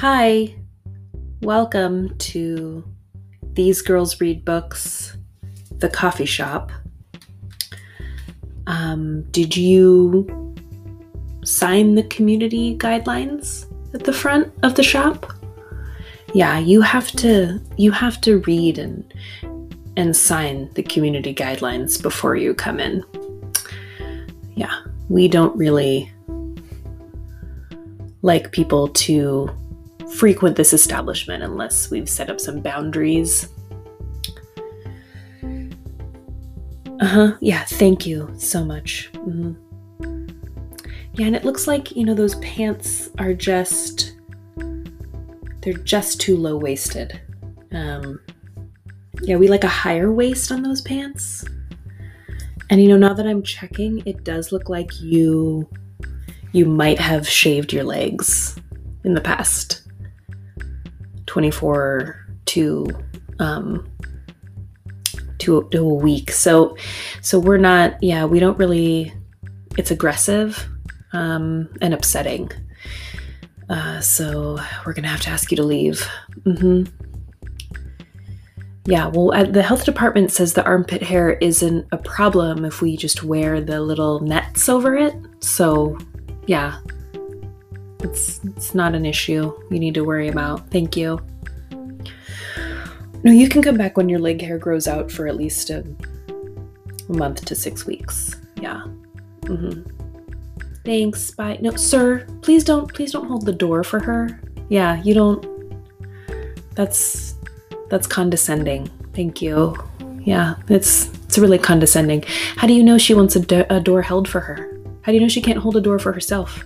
Hi, welcome to These Girls Read Books, the coffee shop. Um, did you sign the community guidelines at the front of the shop? Yeah, you have to you have to read and and sign the community guidelines before you come in. Yeah, we don't really like people to frequent this establishment unless we've set up some boundaries. Uh huh. Yeah, thank you so much. Mm-hmm. Yeah, and it looks like, you know, those pants are just. They're just too low waisted. Um, yeah, we like a higher waist on those pants. And you know, now that I'm checking, it does look like you you might have shaved your legs in the past 24 to um to, to a week. So so we're not yeah, we don't really it's aggressive um and upsetting. Uh, so we're gonna have to ask you to leave. Mm-hmm. Yeah, well, the health department says the armpit hair isn't a problem if we just wear the little nets over it. So, yeah, it's it's not an issue you need to worry about. Thank you. No, you can come back when your leg hair grows out for at least a, month to six weeks. Yeah. Mm-hmm. Thanks. Bye. No, sir. Please don't. Please don't hold the door for her. Yeah, you don't. That's that's condescending. Thank you. Yeah, it's it's really condescending. How do you know she wants a, do- a door held for her? How do you know she can't hold a door for herself?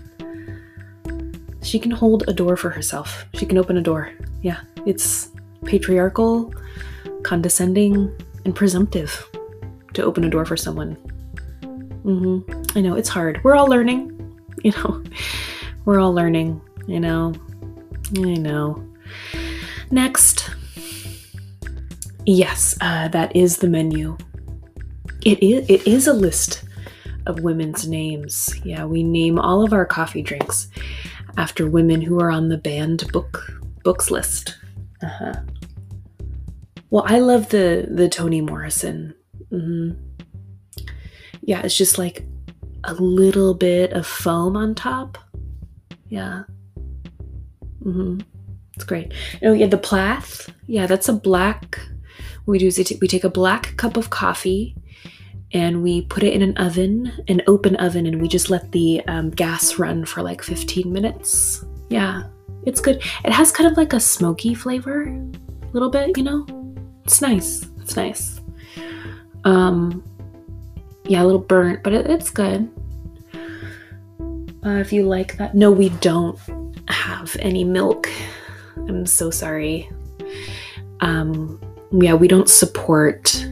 She can hold a door for herself. She can open a door. Yeah, it's patriarchal, condescending, and presumptive to open a door for someone. Mm-hmm. I know it's hard. We're all learning. You know, we're all learning. You know, I know. Next. Yes, uh, that is the menu. It is. It is a list of women's names. Yeah, we name all of our coffee drinks after women who are on the banned book books list. Uh-huh. Well, I love the the Toni Morrison. Mm-hmm. Yeah, it's just like a little bit of foam on top. Yeah. Mm-hmm. It's great. Oh yeah, the Plath. Yeah, that's a black. What we do is we take a black cup of coffee and we put it in an oven, an open oven, and we just let the um, gas run for like 15 minutes. Yeah, it's good. It has kind of like a smoky flavor, a little bit, you know? It's nice. It's nice. Um, yeah, a little burnt, but it, it's good. Uh, if you like that. No, we don't have any milk. I'm so sorry. Um, yeah, we don't support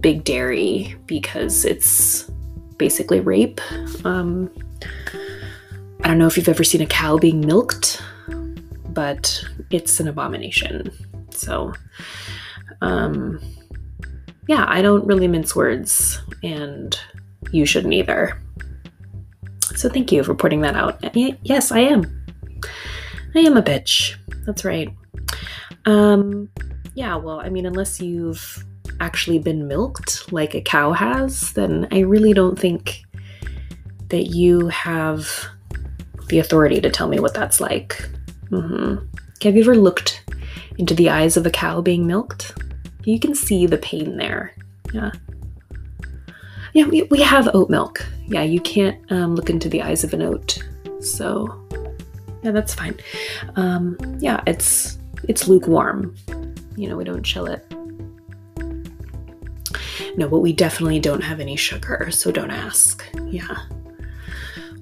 big dairy because it's basically rape. Um, I don't know if you've ever seen a cow being milked, but it's an abomination. So, um, yeah, I don't really mince words, and you shouldn't either. So thank you for putting that out. Yes, I am. I am a bitch. That's right. Um, yeah, well, I mean, unless you've actually been milked like a cow has, then I really don't think that you have the authority to tell me what that's like. Mm-hmm. Have you ever looked into the eyes of a cow being milked? You can see the pain there. Yeah. Yeah, we, we have oat milk. Yeah, you can't um, look into the eyes of an oat. So, yeah, that's fine. Um, yeah, it's it's lukewarm. You know, we don't chill it. No, but we definitely don't have any sugar, so don't ask. Yeah.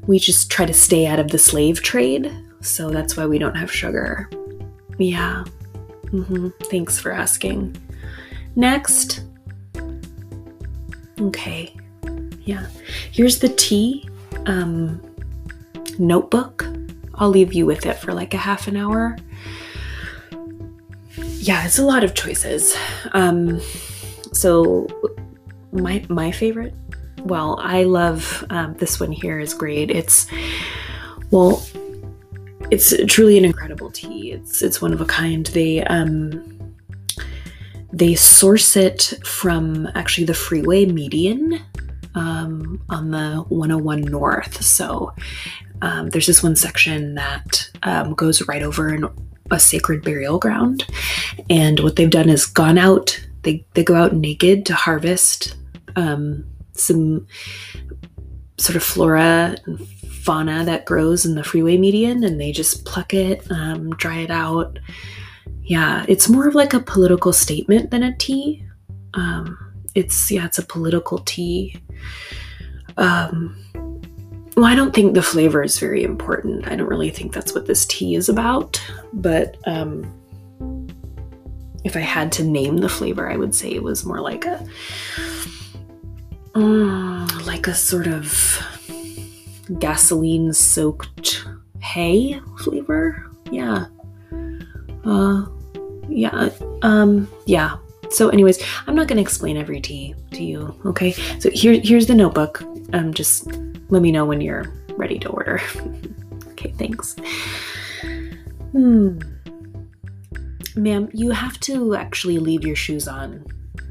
We just try to stay out of the slave trade, so that's why we don't have sugar. Yeah. Mm-hmm. Thanks for asking. Next. Okay. Yeah. Here's the tea um, notebook. I'll leave you with it for like a half an hour. Yeah, it's a lot of choices. Um, so my my favorite, well, I love um, this one here is great. It's well, it's truly an incredible tea. It's it's one of a kind. They um they source it from actually the freeway median um, on the 101 North. So um, there's this one section that um, goes right over an, a sacred burial ground. And what they've done is gone out, they, they go out naked to harvest um, some sort of flora and fauna that grows in the freeway median and they just pluck it, um, dry it out. Yeah, it's more of like a political statement than a tea. Um, it's yeah, it's a political tea. Um, well, I don't think the flavor is very important. I don't really think that's what this tea is about. But um, if I had to name the flavor, I would say it was more like a, mm, like a sort of gasoline-soaked hay flavor. Yeah. Uh, yeah. Um, yeah. So, anyways, I'm not going to explain every tea to you, okay? So here, here's the notebook. Um, just let me know when you're ready to order. okay, thanks. Hmm. Ma'am, you have to actually leave your shoes on.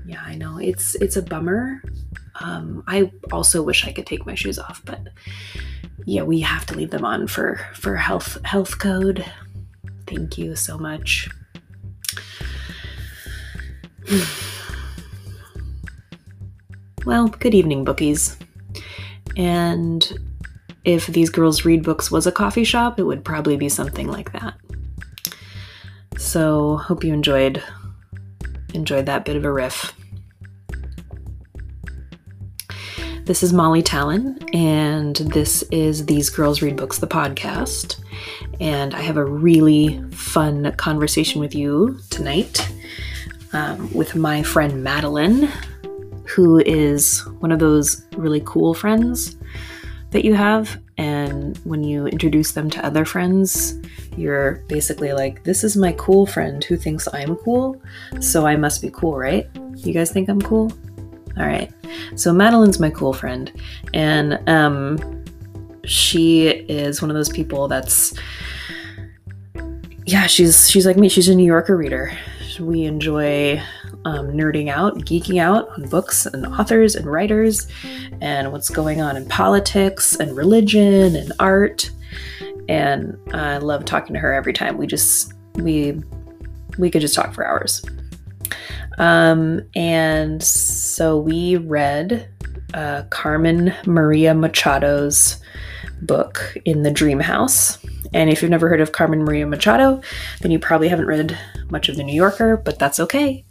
Yeah, I know. It's it's a bummer. Um, I also wish I could take my shoes off, but yeah, we have to leave them on for for health health code. Thank you so much. well, good evening, bookies. And if These Girls Read Books was a coffee shop, it would probably be something like that. So, hope you enjoyed enjoyed that bit of a riff. This is Molly Talon, and this is These Girls Read Books, the podcast. And I have a really fun conversation with you tonight um, with my friend Madeline, who is one of those really cool friends that you have. And when you introduce them to other friends, you're basically like, This is my cool friend who thinks I'm cool, so I must be cool, right? You guys think I'm cool? All right. So Madeline's my cool friend. And um, she is one of those people that's yeah, she's she's like me. She's a New Yorker reader we enjoy um, nerding out, geeking out on books and authors and writers and what's going on in politics and religion and art. And I love talking to her every time. We just we we could just talk for hours. Um, and so we read uh, Carmen Maria Machado's book in the Dream House. And if you've never heard of Carmen Maria Machado, then you probably haven't read much of The New Yorker, but that's okay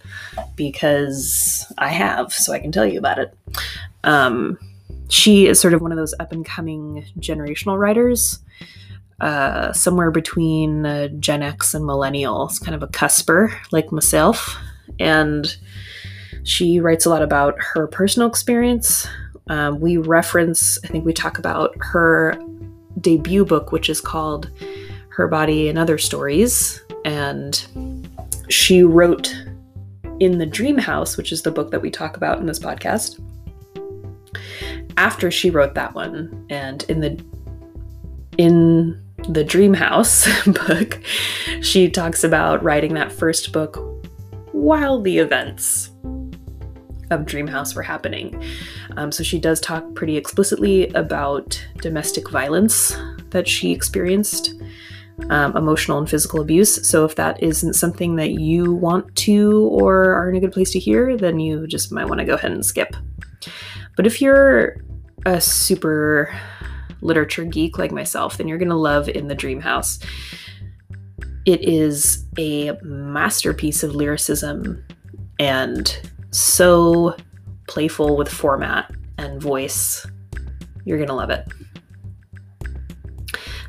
because I have, so I can tell you about it. Um, she is sort of one of those up and coming generational writers, uh, somewhere between uh, Gen X and millennials, kind of a cusper like myself. And she writes a lot about her personal experience. Um, we reference, I think we talk about her debut book, which is called Her Body and Other Stories. And she wrote in The Dream House, which is the book that we talk about in this podcast. After she wrote that one, and in the in the Dream House book, she talks about writing that first book while the events of Dream House were happening. Um, so she does talk pretty explicitly about domestic violence that she experienced, um, emotional and physical abuse. So if that isn't something that you want to or are in a good place to hear, then you just might want to go ahead and skip. But if you're a super literature geek like myself, then you're going to love In the Dream House. It is a masterpiece of lyricism and so playful with format and voice. You're going to love it.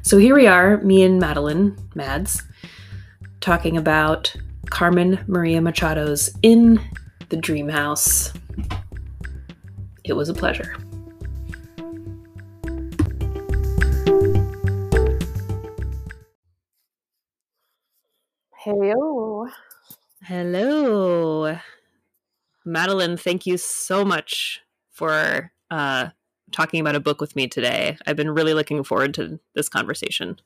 So here we are, me and Madeline, Mads, talking about Carmen Maria Machado's In the Dream House. It was a pleasure. Hello. Hello. Madeline, thank you so much for uh, talking about a book with me today. I've been really looking forward to this conversation.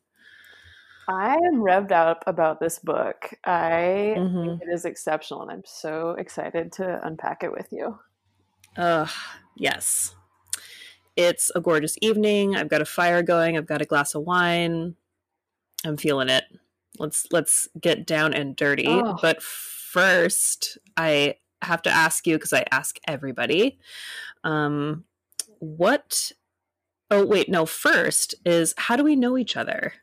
I am revved up about this book. I mm-hmm. think it is exceptional, and I'm so excited to unpack it with you. Uh, yes. It's a gorgeous evening. I've got a fire going. I've got a glass of wine. I'm feeling it. Let's let's get down and dirty. Oh. But first, I have to ask you because I ask everybody. Um, what? Oh wait, no. First is how do we know each other?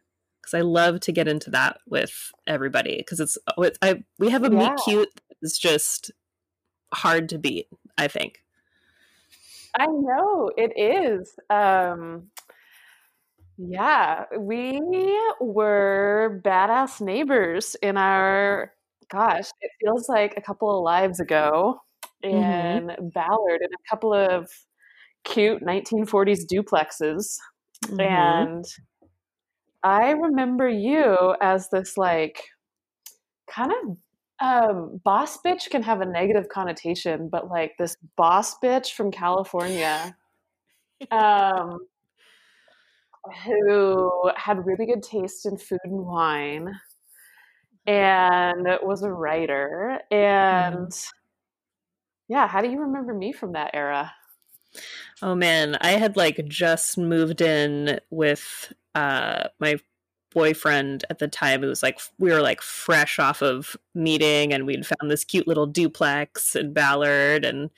Because I love to get into that with everybody because it's with I we have a yeah. meet cute. It's just hard to beat. I think. I know it is. Um, yeah, we were badass neighbors in our, gosh, it feels like a couple of lives ago in mm-hmm. Ballard in a couple of cute 1940s duplexes. Mm-hmm. And I remember you as this like kind of um, boss bitch can have a negative connotation, but like this boss bitch from California, um, who had really good taste in food and wine, and was a writer. And mm. yeah, how do you remember me from that era? Oh man, I had like just moved in with uh, my boyfriend at the time it was like we were like fresh off of meeting and we'd found this cute little duplex in ballard and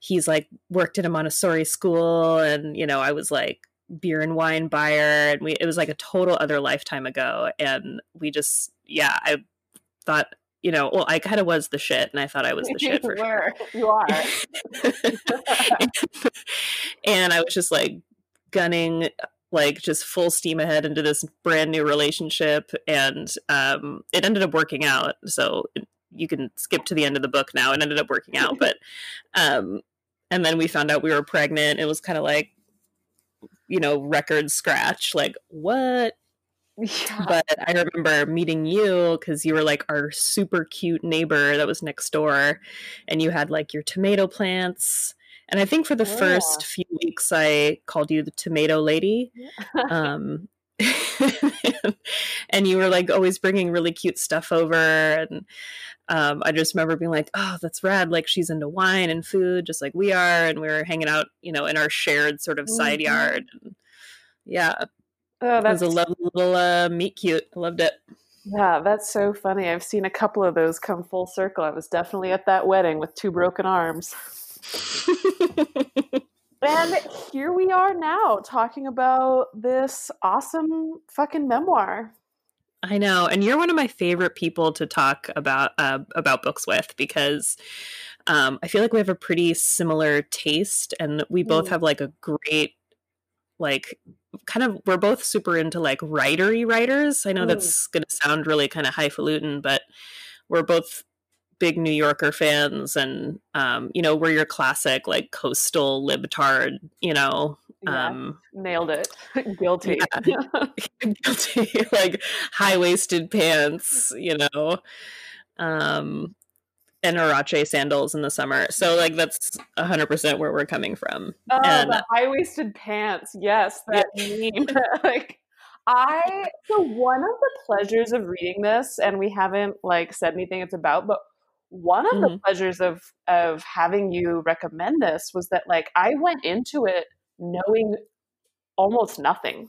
he's like worked at a montessori school and you know i was like beer and wine buyer and we it was like a total other lifetime ago and we just yeah i thought you know well i kind of was the shit and i thought i was the shit for sure. You are. And i was just like gunning like just full steam ahead into this brand new relationship and um, it ended up working out so you can skip to the end of the book now it ended up working out but um, and then we found out we were pregnant it was kind of like you know record scratch like what yeah. But I remember meeting you because you were like our super cute neighbor that was next door, and you had like your tomato plants and I think for the oh, first few weeks, I called you the tomato lady. Yeah. um, and you were like always bringing really cute stuff over. And um, I just remember being like, oh, that's rad. Like she's into wine and food, just like we are. And we were hanging out, you know, in our shared sort of side mm-hmm. yard. And yeah. Oh, that's... It was a lovely little uh, meet cute. I loved it. Yeah, that's so funny. I've seen a couple of those come full circle. I was definitely at that wedding with two broken arms. and here we are now talking about this awesome fucking memoir. I know, and you're one of my favorite people to talk about uh, about books with because um, I feel like we have a pretty similar taste, and we both mm. have like a great, like, kind of. We're both super into like writery writers. I know mm. that's going to sound really kind of highfalutin, but we're both big New Yorker fans, and um, you know, we're your classic like coastal libtard, you know. Yeah, um, nailed it. Guilty. Yeah. Guilty. like high waisted pants, you know. Um, and Huarache sandals in the summer. So like that's hundred percent where we're coming from. Oh, and, the high waisted pants. Yes, that yeah. meme. like I so one of the pleasures of reading this, and we haven't like said anything it's about, but one of mm-hmm. the pleasures of of having you recommend this was that like I went into it knowing almost nothing.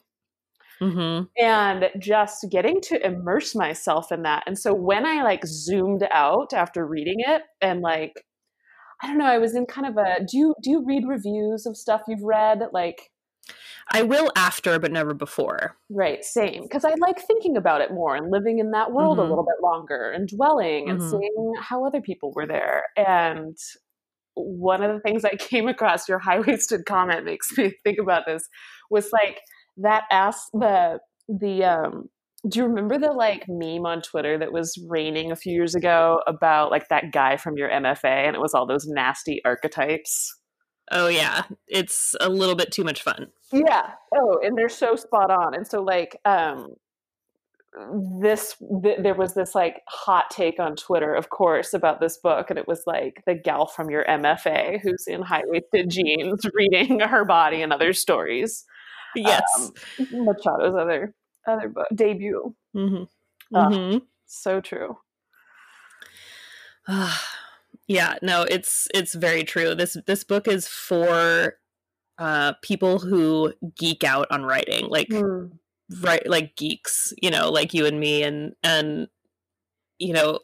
Mm-hmm. And just getting to immerse myself in that. And so when I like zoomed out after reading it and like I don't know, I was in kind of a do you do you read reviews of stuff you've read? Like I will after, but never before. Right, same. Because I like thinking about it more and living in that world mm-hmm. a little bit longer and dwelling mm-hmm. and seeing how other people were there. And one of the things I came across, your high waisted comment makes me think about this, was like that ask the the um do you remember the like meme on Twitter that was raining a few years ago about like that guy from your MFA and it was all those nasty archetypes? Oh yeah, it's a little bit too much fun. Yeah. Oh, and they're so spot on. And so like um this th- there was this like hot take on Twitter, of course, about this book, and it was like the gal from your MFA who's in high waisted jeans reading her body and other stories. Yes, um, Machado's other other book debut. Mm-hmm. Ah. Mm-hmm. So true. yeah, no, it's it's very true. This this book is for uh people who geek out on writing, like Mm. right like geeks, you know, like you and me and and you know,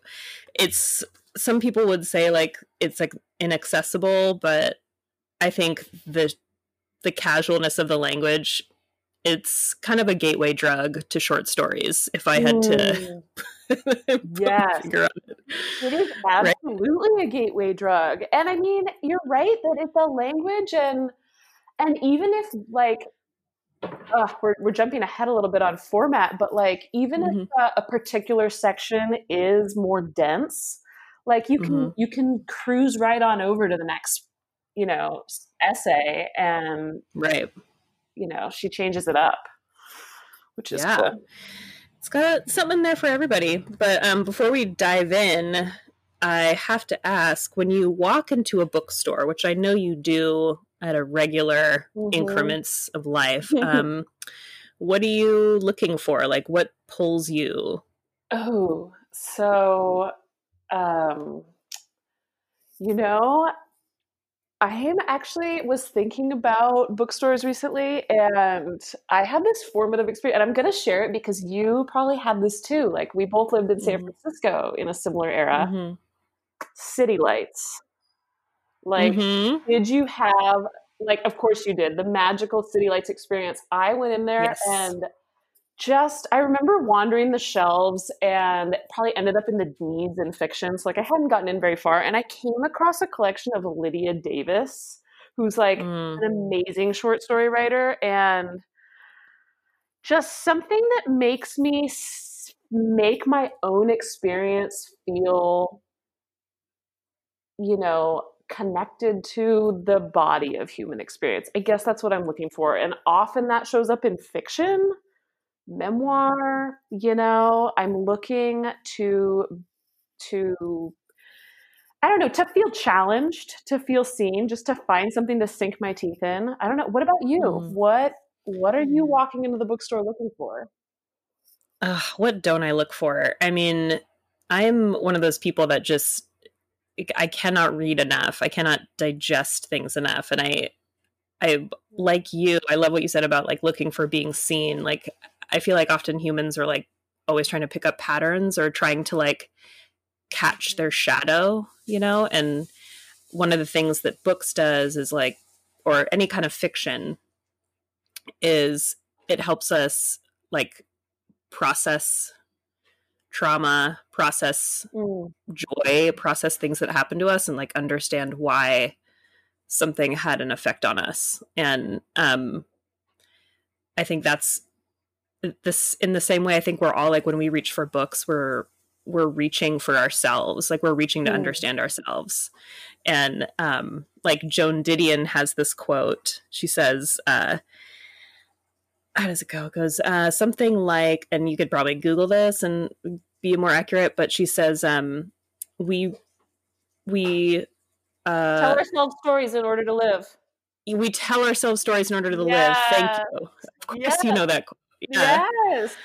it's some people would say like it's like inaccessible, but I think the the casualness of the language it's kind of a gateway drug to short stories if I had to Mm. Yes. it. It is Right. absolutely a gateway drug. And I mean, you're right that it's a language and and even if like uh, we're, we're jumping ahead a little bit on format, but like even if Mhm. uh, a particular section is more dense, like you can Mhm. you can cruise right on over to the next, you know, essay and Right. you know, she changes it up, which is Yeah. cool. It's got something there for everybody. But um, before we dive in, I have to ask when you walk into a bookstore, which I know you do at a regular Mhm. increments of life, um, what are you looking for? Like, what pulls you? Oh, so um you know, I am actually was thinking about bookstores recently and I had this formative experience and I'm going to share it because you probably had this too. Like we both lived in San Mhm. Francisco in a similar era. Mhm. City lights. Like Mhm. did you have like of course you did the magical city lights experience i went in there Yes. and just i remember wandering the shelves and probably ended up in the deeds and fictions. Like i hadn't gotten in very far and i came across a collection of lydia davis who's like Mm. an amazing short story writer and just something that makes me make my own experience feel you know connected to the body of human experience. I guess that's what i'm looking for. And often that shows up in fiction memoir you know i'm looking to to I don't know, to feel challenged, to feel seen, just to find something to sink my teeth in. I don't know. What about you? Mm. What what are you walking into the bookstore looking for? Ugh, what don't I look for? I mean, I'm one of those people that just I cannot read enough. I cannot digest things enough, and I, I like you. I love what you said about like looking for being seen. Like I feel like often humans are like always trying to pick up patterns or trying to like catch their shadow, you know. And one of the things that books does is like, or any kind of fiction, is it helps us like process trauma, process Mm, joy, process things that happen to us, and like understand why something had an effect on us. And um, I think that's this in the same way. I think we're all like when we reach for books, we're we're reaching for ourselves, like we're reaching to Mm. understand ourselves. And um, like Joan Didion has this quote. She says, uh, how does it go? It goes uh, something like, and you could probably Google this and be more accurate, but she says, um, "We we uh, Tell ourselves stories in order to live. we tell ourselves stories in order to live." Thank you. Of course, you know that. quote. Yeah. Yes.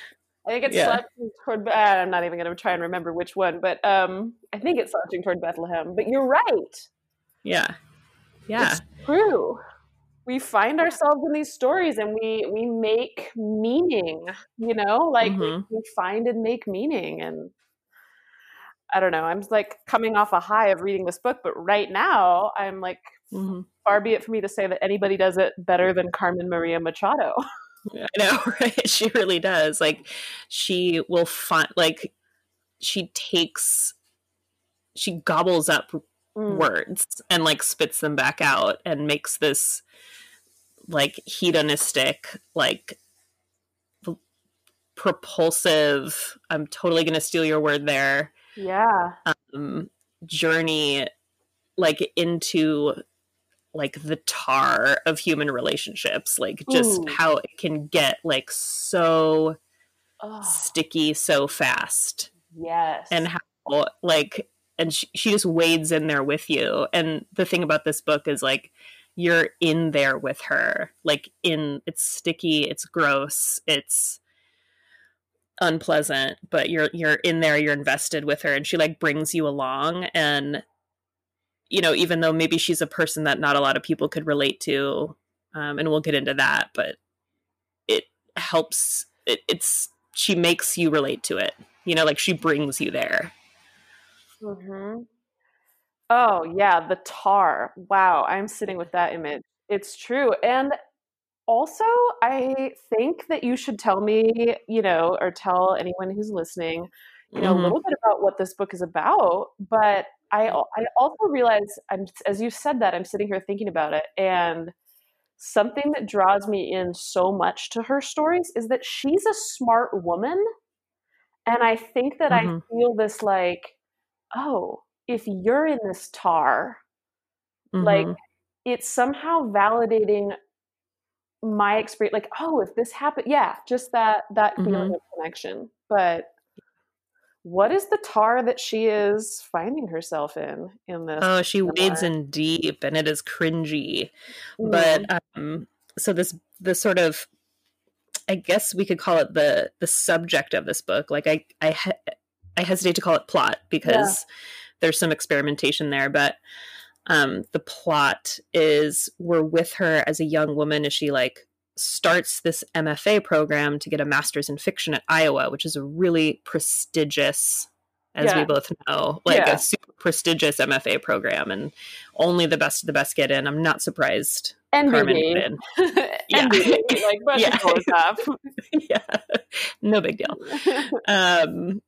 I think it's Yeah. slouching toward. Uh, I'm not even going to try and remember which one, but um, I think it's slouching toward Bethlehem. But you're right. yeah, yeah, It's true. We find ourselves in these stories, and we we make meaning. You know, like we- Mhm. we find and make meaning, and I don't know. I'm like coming off a high of reading this book, but right now I'm like, Mhm. far be it for me to say that anybody does it better than Carmen Maria Machado. I know, right? She really does. Like, she will find like she takes she gobbles up Mm. words and like spits them back out and makes this like hedonistic like p- propulsive i'm totally going to steal your word there Yeah. um, journey like into like the tar of human relationships like just Ooh. how it can get like so Oh, sticky so fast yes. and how like and she, she just wades in there with you and the thing about this book is like you're in there with her like in it's sticky it's gross it's unpleasant, but you're you're in there, you're invested with her and she like brings you along and you know, even though maybe she's a person that not a lot of people could relate to, um, and we'll get into that, but it helps. It, it's she makes you relate to it. You know, like she brings you there. Mm-hmm. Oh yeah, the tar. Wow, I'm sitting with that image. It's true, and also I think that you should tell me, you know, or tell anyone who's listening, you know, mm-hmm. a little bit about what this book is about. But I I also realize I'm as you said that I'm sitting here thinking about it and something that draws me in so much to her stories is that she's a smart woman and I think that mm-hmm. I feel this like oh if you're in this tar mm-hmm. like it's somehow validating my experience like oh if this happened yeah just that that feeling mm-hmm. of connection but what is the tar that she is finding herself in in this oh she memoir? wades in deep and it is cringy mm. but um so this this sort of i guess we could call it the the subject of this book like i i i hesitate to call it plot because yeah. there's some experimentation there but um the plot is we're with her as a young woman as she like starts this MFA program to get a master's in fiction at Iowa, which is a really prestigious, as yeah. we both know, like yeah. a super prestigious MFA program, and only the best of the best get in. I'm not surprised. And Carmen in. yeah. like yeah. yeah, no big deal. Um,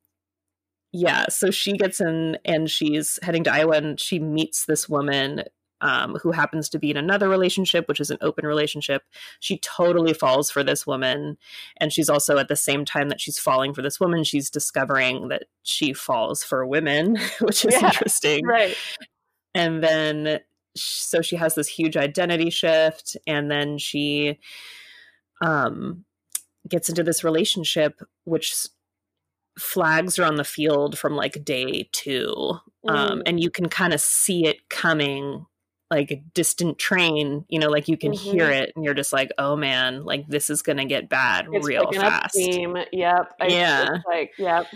yeah, so she gets in and she's heading to Iowa, and she meets this woman um, who happens to be in another relationship, which is an open relationship. She totally falls for this woman. And she's also, at the same time that she's falling for this woman, she's discovering that she falls for women, which is yeah, interesting. Right. And then, so she has this huge identity shift. And then she um, gets into this relationship, which flags are on the field from like day two um, mm. and you can kind of see it coming like a distant train, you know, like you can mm-hmm. hear it and you're just like, oh man, like this is gonna get bad it's real fast. Yep. I, yeah. Like, yep.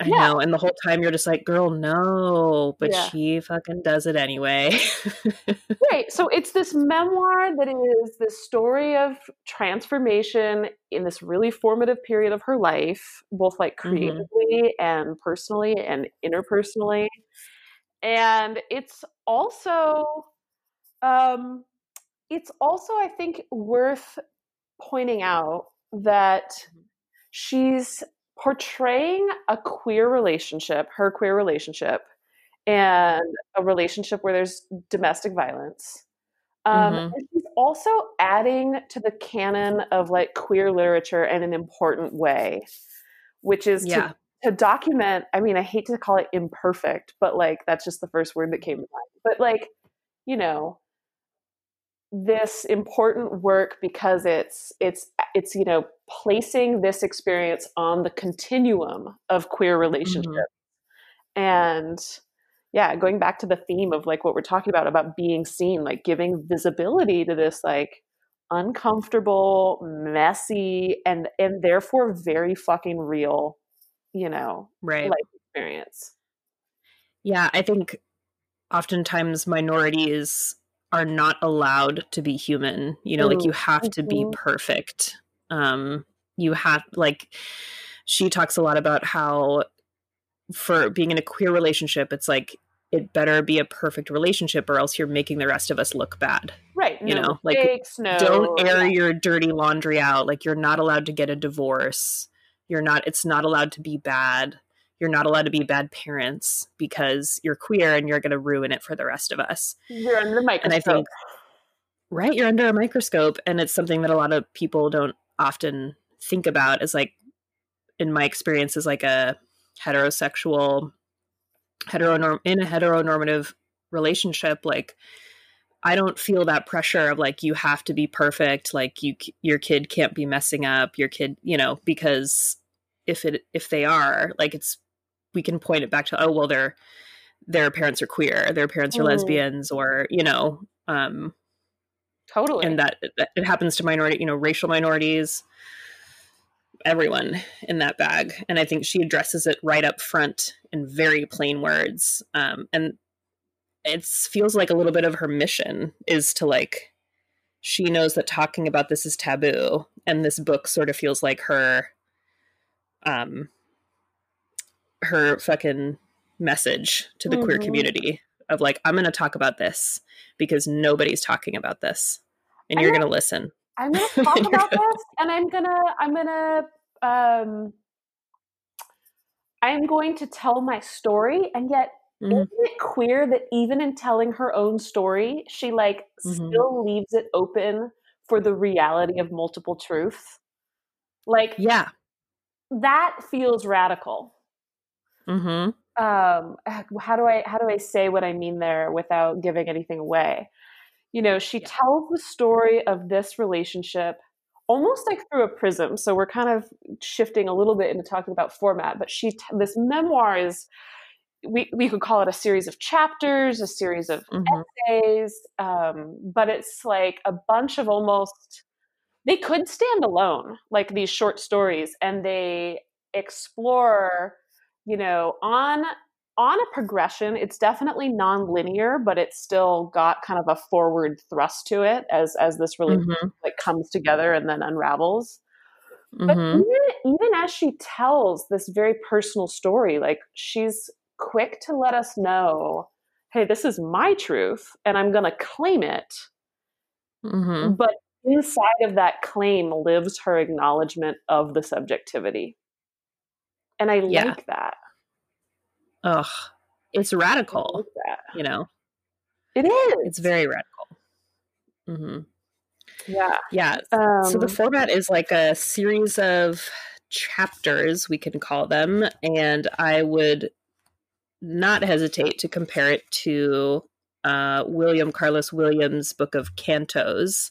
I yeah. know. And the whole time you're just like, girl, no. But yeah. she fucking does it anyway. right. So it's this memoir that is this story of transformation in this really formative period of her life, both like mm-hmm. creatively mm-hmm. and personally and interpersonally and it's also um, it's also i think worth pointing out that mm-hmm. she's portraying a queer relationship her queer relationship and a relationship where there's domestic violence um, mm-hmm. and she's also adding to the canon of like queer literature in an important way which is yeah. to to document i mean i hate to call it imperfect but like that's just the first word that came to mind but like you know this important work because it's it's it's you know placing this experience on the continuum of queer relationships mm-hmm. and yeah going back to the theme of like what we're talking about about being seen like giving visibility to this like uncomfortable messy and and therefore very fucking real you know, right. life experience. Yeah, I think oftentimes minorities are not allowed to be human. You know, mm like you have to be mm-hmm. perfect. Um, you have like she talks a lot about how for being in a queer relationship, it's like it better be a perfect relationship or else you're making the rest of us look bad. Right. You no know, mistakes, like no, don't air yeah. your dirty laundry out. Like you're not allowed to get a divorce you're not it's not allowed to be bad. You're not allowed to be bad parents because you're queer and you're going to ruin it for the rest of us. You're under the microscope and i think right you're under a microscope and it's something that a lot of people don't often think about as like in my experience as like a heterosexual heteronorm in a heteronormative relationship like I don't feel that pressure of like you have to be perfect, like you your kid can't be messing up, your kid, you know, because if it if they are, like it's we can point it back to oh well their their parents are queer, their parents are mm. lesbians or, you know, um totally. And that, that it happens to minority, you know, racial minorities everyone in that bag. And I think she addresses it right up front in very plain words. Um, and it feels like a little bit of her mission is to like, she knows that talking about this is taboo. And this book sort of feels like her, um, her fucking message to the mm-hmm. queer community of like, I'm going to talk about this because nobody's talking about this and you're going to listen. I'm going to talk about this and I'm going to, I'm going to, um, I'm going to tell my story. And yet, mm-hmm. isn't it queer that even in telling her own story, she like mm-hmm. still leaves it open for the reality of multiple truth? Like, yeah, that feels radical. Mm-hmm. Um, how do I how do I say what I mean there without giving anything away? You know, she yeah. tells the story of this relationship almost like through a prism. So we're kind of shifting a little bit into talking about format, but she this memoir is we, we could call it a series of chapters, a series of mm-hmm. essays, um, but it's like a bunch of almost they could stand alone, like these short stories, and they explore, you know, on on a progression. It's definitely non-linear, but it's still got kind of a forward thrust to it as as this really mm-hmm. like comes together and then unravels. Mm-hmm. But even, even as she tells this very personal story, like she's quick to let us know, hey, this is my truth, and I'm going to claim it. Mm-hmm. But inside of that claim lives her acknowledgement of the subjectivity. And I yeah. like that. Ugh. It's radical. Like you know? It is. It's very radical. Mm-hmm. Yeah. Yeah. Um, so the um format is like a series of chapters, we can call them. And I would not hesitate to compare it to uh, William Carlos Williams' book of cantos,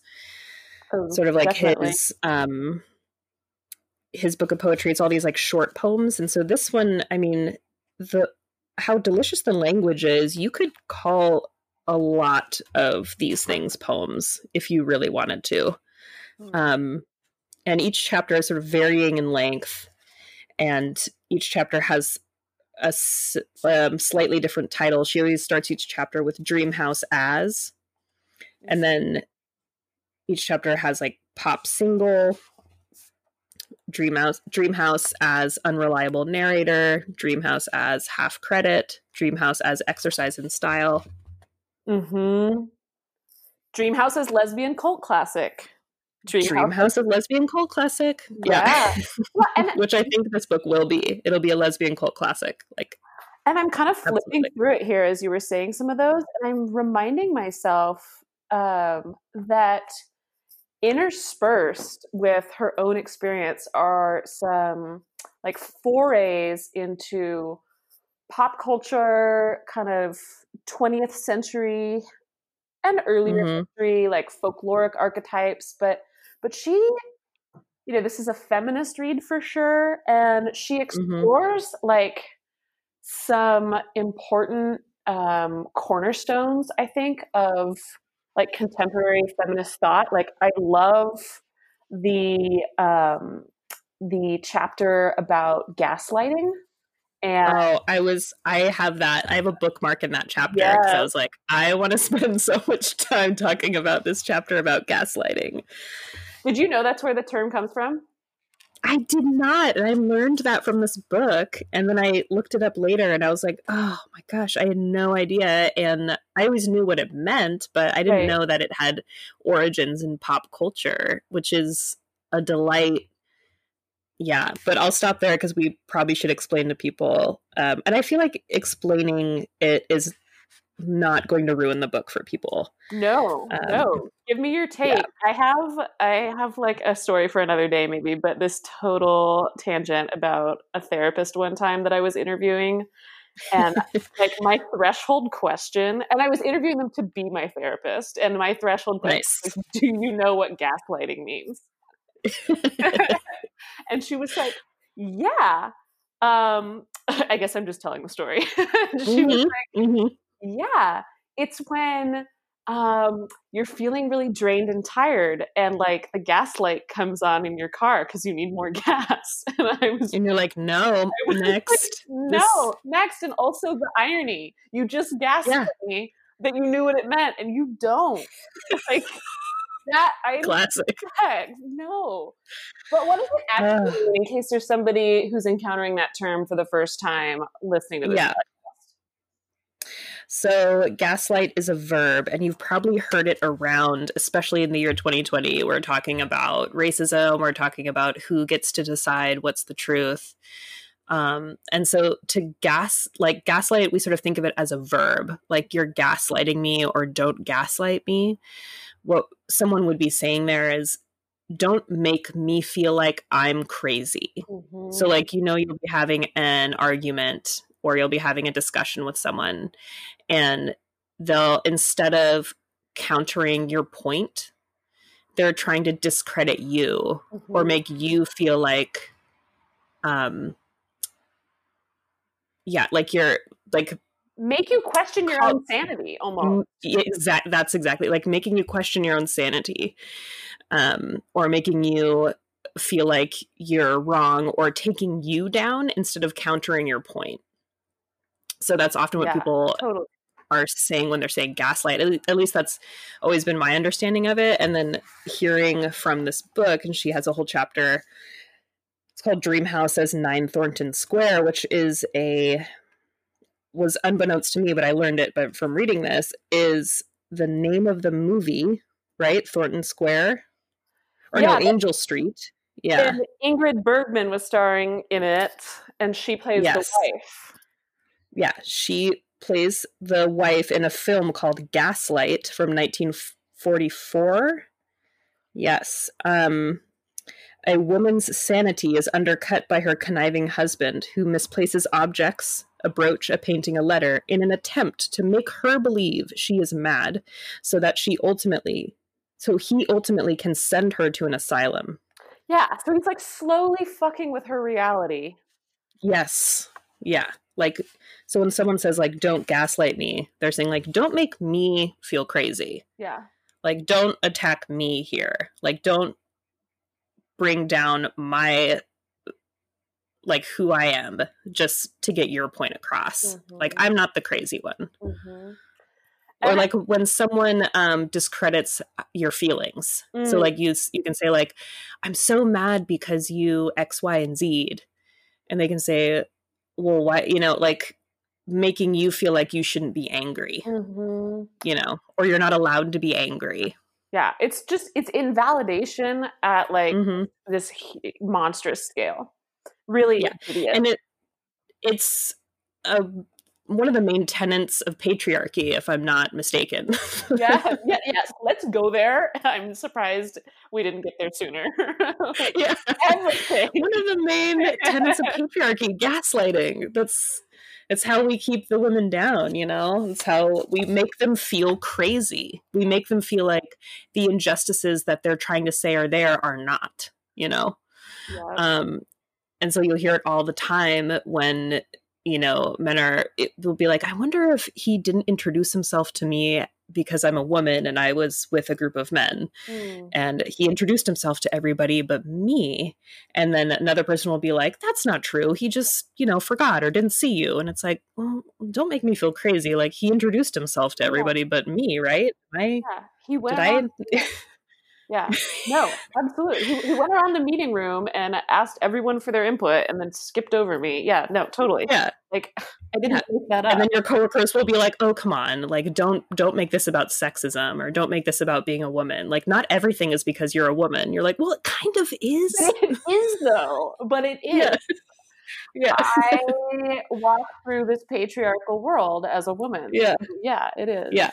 oh, sort of like definitely. his um, his book of poetry. It's all these like short poems, and so this one, I mean, the how delicious the language is. You could call a lot of these things poems if you really wanted to. Mm. Um, and each chapter is sort of varying in length, and each chapter has a um, slightly different title. She always starts each chapter with Dream House as, and then each chapter has like pop single, Dream House, Dream House as unreliable narrator, Dream House as half credit, Dream House as exercise in style. Mm-hmm. Dream House as lesbian cult classic. Dream, Dream House, House of Lesbian Cult Classic. Yeah. yeah. well, and, Which I think this book will be. It'll be a lesbian cult classic. Like And I'm kind of flipping absolutely. through it here as you were saying some of those, and I'm reminding myself um, that interspersed with her own experience are some like forays into pop culture, kind of 20th century and earlier mm-hmm. century, like folkloric archetypes, but but she, you know, this is a feminist read for sure. And she mm-hmm. explores mm-hmm. like some important um, cornerstones, I think, of like contemporary feminist thought. Like I love the um, the chapter about gaslighting. And oh, I was I have that. I have a bookmark in that chapter because I was like, I want to spend so much time talking about this chapter about gaslighting. Did you know that's where the term comes from? I did not. And I learned that from this book. And then I looked it up later and I was like, oh my gosh, I had no idea. And I always knew what it meant, but I didn't right. know that it had origins in pop culture, which is a delight. Yeah, but I'll stop there because we probably should explain to people. Um, and I feel like explaining it is not going to ruin the book for people. No, um, no. Give me your take. Yeah. I have I have like a story for another day maybe, but this total tangent about a therapist one time that I was interviewing and like my threshold question and I was interviewing them to be my therapist and my threshold nice. question was, do you know what gaslighting means? and she was like, "Yeah." Um I guess I'm just telling the story. she mm-hmm. was like, mm-hmm yeah, it's when um, you're feeling really drained and tired, and like the gas light comes on in your car because you need more gas. And I was, and you're like, no, next, like, no, next, and also the irony: you just gaslit yeah. me that you knew what it meant, and you don't. like that, I classic. Heck, no. But what does it actually mean in case there's somebody who's encountering that term for the first time listening to this? Yeah. So, gaslight is a verb, and you've probably heard it around, especially in the year 2020. We're talking about racism, we're talking about who gets to decide what's the truth. Um, and so, to gas, like gaslight, we sort of think of it as a verb, like you're gaslighting me or don't gaslight me. What someone would be saying there is, don't make me feel like I'm crazy. Mm-hmm. So, like, you know, you'll be having an argument or you'll be having a discussion with someone and they'll instead of countering your point they're trying to discredit you mm-hmm. or make you feel like um yeah like you're like make you question your own sanity almost exactly that's exactly like making you question your own sanity um or making you feel like you're wrong or taking you down instead of countering your point so that's often what yeah, people totally. are saying when they're saying gaslight. At least that's always been my understanding of it. And then hearing from this book, and she has a whole chapter. It's called Dream House as Nine Thornton Square, which is a was unbeknownst to me, but I learned it but from reading this, is the name of the movie, right? Thornton Square. Or yeah, no, Angel Street. Yeah. Ingrid Bergman was starring in it, and she plays yes. the wife yeah, she plays the wife in a film called Gaslight from 1944. Yes. Um, a woman's sanity is undercut by her conniving husband, who misplaces objects, a brooch, a painting, a letter, in an attempt to make her believe she is mad, so that she ultimately, so he ultimately can send her to an asylum. Yeah, so he's like slowly fucking with her reality. Yes. Yeah. Like so when someone says like don't gaslight me, they're saying like don't make me feel crazy. Yeah. Like don't attack me here. Like don't bring down my like who I am just to get your point across. Mm-hmm. Like I'm not the crazy one. Mm-hmm. Or like when someone um, discredits your feelings. Mm. So like you you can say like I'm so mad because you X Y and Z, and they can say well why you know like making you feel like you shouldn't be angry mm-hmm. you know or you're not allowed to be angry yeah it's just it's invalidation at like mm-hmm. this monstrous scale really yeah. and it it's a one of the main tenets of patriarchy, if I'm not mistaken. yeah, yeah, yes. Let's go there. I'm surprised we didn't get there sooner. yeah, everything. One of the main tenets of patriarchy, gaslighting. That's it's how we keep the women down. You know, it's how we make them feel crazy. We make them feel like the injustices that they're trying to say are there are not. You know. Yeah. Um, and so you'll hear it all the time when you know, men are, it will be like, I wonder if he didn't introduce himself to me because I'm a woman and I was with a group of men. Mm. And he introduced himself to everybody but me. And then another person will be like, that's not true. He just, you know, forgot or didn't see you. And it's like, well, don't make me feel crazy. Like he introduced himself to everybody yeah. but me, right? I, yeah. He went did I? Yeah, no, absolutely. He, he, went around the meeting room and asked everyone for their input, and then skipped over me. Yeah, no, totally. Yeah, like I didn't yeah. make that up. And then your coworkers will be like, "Oh, come on! Like, don't don't make this about sexism, or don't make this about being a woman. Like, not everything is because you're a woman." You're like, "Well, it kind of is. It is though, but it is." Yeah. yeah. I walk through this patriarchal world as a woman. Yeah. Yeah, it is. Yeah.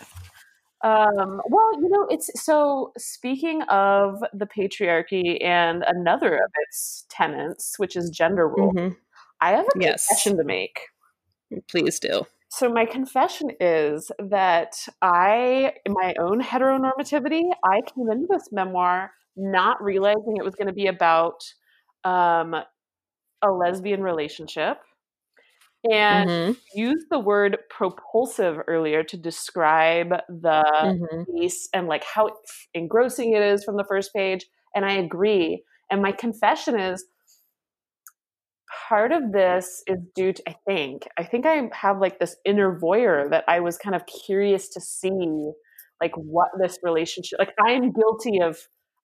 Um, well, you know, it's so speaking of the patriarchy and another of its tenets, which is gender role, mm-hmm. I have a yes. confession to make. Please do. So my confession is that I, in my own heteronormativity, I came into this memoir not realizing it was going to be about um, a lesbian relationship and Mhm. used the word propulsive earlier to describe the Mhm. piece and like how engrossing it is from the first page. And I agree. And my confession is part of this is due to, I think, I think I have like this inner voyeur that I was kind of curious to see like what this relationship like I'm guilty of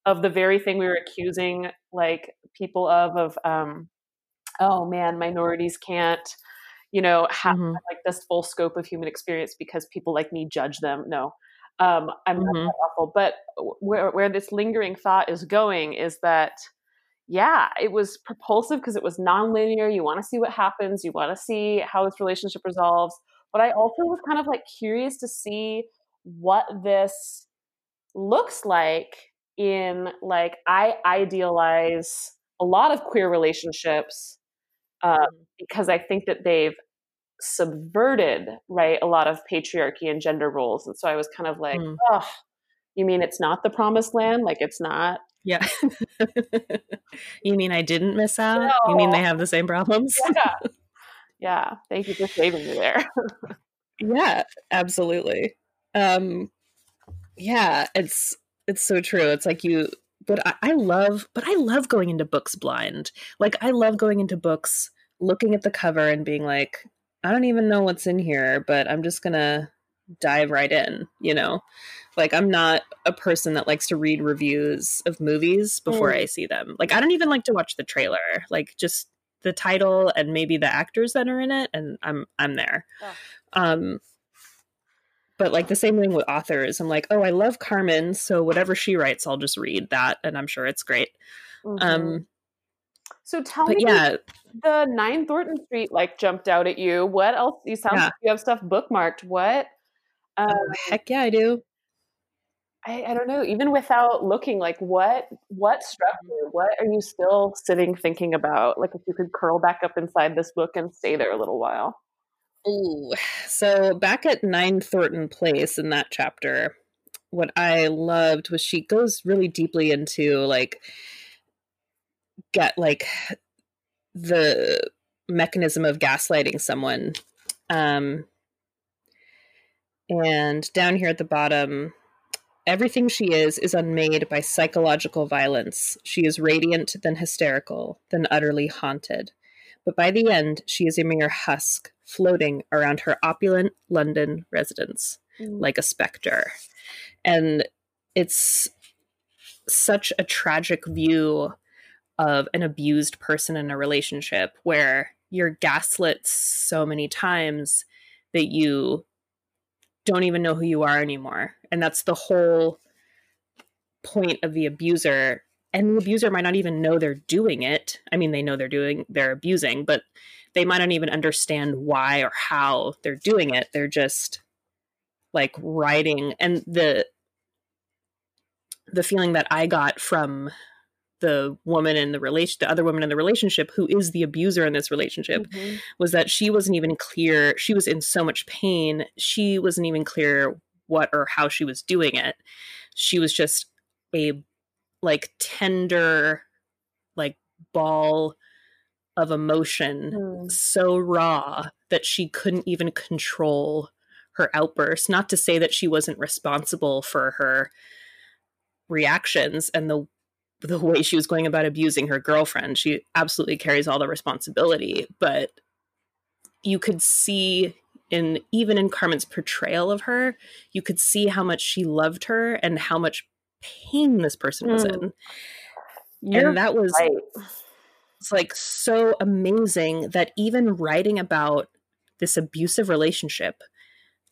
of the very thing we were accusing like people of of um oh man minorities can't you know have Mhm. like this full scope of human experience because people like me judge them. No. Um i'm not Mhm. that awful. But where where this lingering thought is going is that yeah it was propulsive because it was nonlinear. You want to see what happens. You want to see how this relationship resolves. But i also was kind of like curious to see what this looks like in like i idealize a lot of queer relationships uh, because I think that they've subverted right a lot of patriarchy and gender roles, and so I was kind of like, Mm. oh, you mean it's not the promised land? Like it's not? Yeah. you mean I didn't miss out? You mean they have the same problems? Yeah, yeah. Thank you for saving me there. Yeah, absolutely. Um yeah, it's it's so true. It's like you but I, I love but I love going into books blind. Like I love going into books looking at the cover and being like, I don't even know what's in here, but I'm just gonna dive right in, you know? Like I'm not a person that likes to read reviews of movies before Mm. I see them. Like I don't even like to watch the trailer. Like just the title and maybe the actors that are in it and I'm I'm there. Oh. Um but like the same thing with authors. I'm like, oh, I love Carmen, so whatever she writes, I'll just read that, and I'm sure it's great. Mhm. Um, so tell but me, yeah, the Nine Thornton Street like jumped out at you. What else? You sound Yeah. like you have stuff bookmarked. What? Um, oh, heck yeah, I do. I, I don't know. Even without looking, like what what struck you? What are you still sitting thinking about? Like if you could curl back up inside this book and stay there a little while. Ooh, so back at Nine Thornton Place in that chapter, what I loved was she goes really deeply into like get like the mechanism of gaslighting someone. Um and down here at the bottom, everything she is is unmade by psychological violence. She is radiant, then hysterical, then utterly haunted. But by the end, she is a mere husk floating around her opulent London residence like a specter. And it's such a tragic view of an abused person in a relationship where you're gaslit so many times that you don't even know who you are anymore. And that's the whole point of the abuser. And the abuser might not even know they're doing it. I mean, they know they're doing, they're abusing, but they might not even understand why or how they're doing it. They're just like writing and the the feeling that I got from the woman in the relation the other woman in the relationship who is the abuser in this relationship Mhm. was that she wasn't even clear she was in so much pain she wasn't even clear what or how she was doing it she was just a like tender like ball of emotion Mm. so raw that she couldn't even control her outburst not to say that she wasn't responsible for her reactions and the the way she was going about abusing her girlfriend she absolutely carries all the responsibility but you could see in even in Carmen's portrayal of her you could see how much she loved her and how much pain this person was Mm. in You're and that was right. it's like so amazing that even writing about this abusive relationship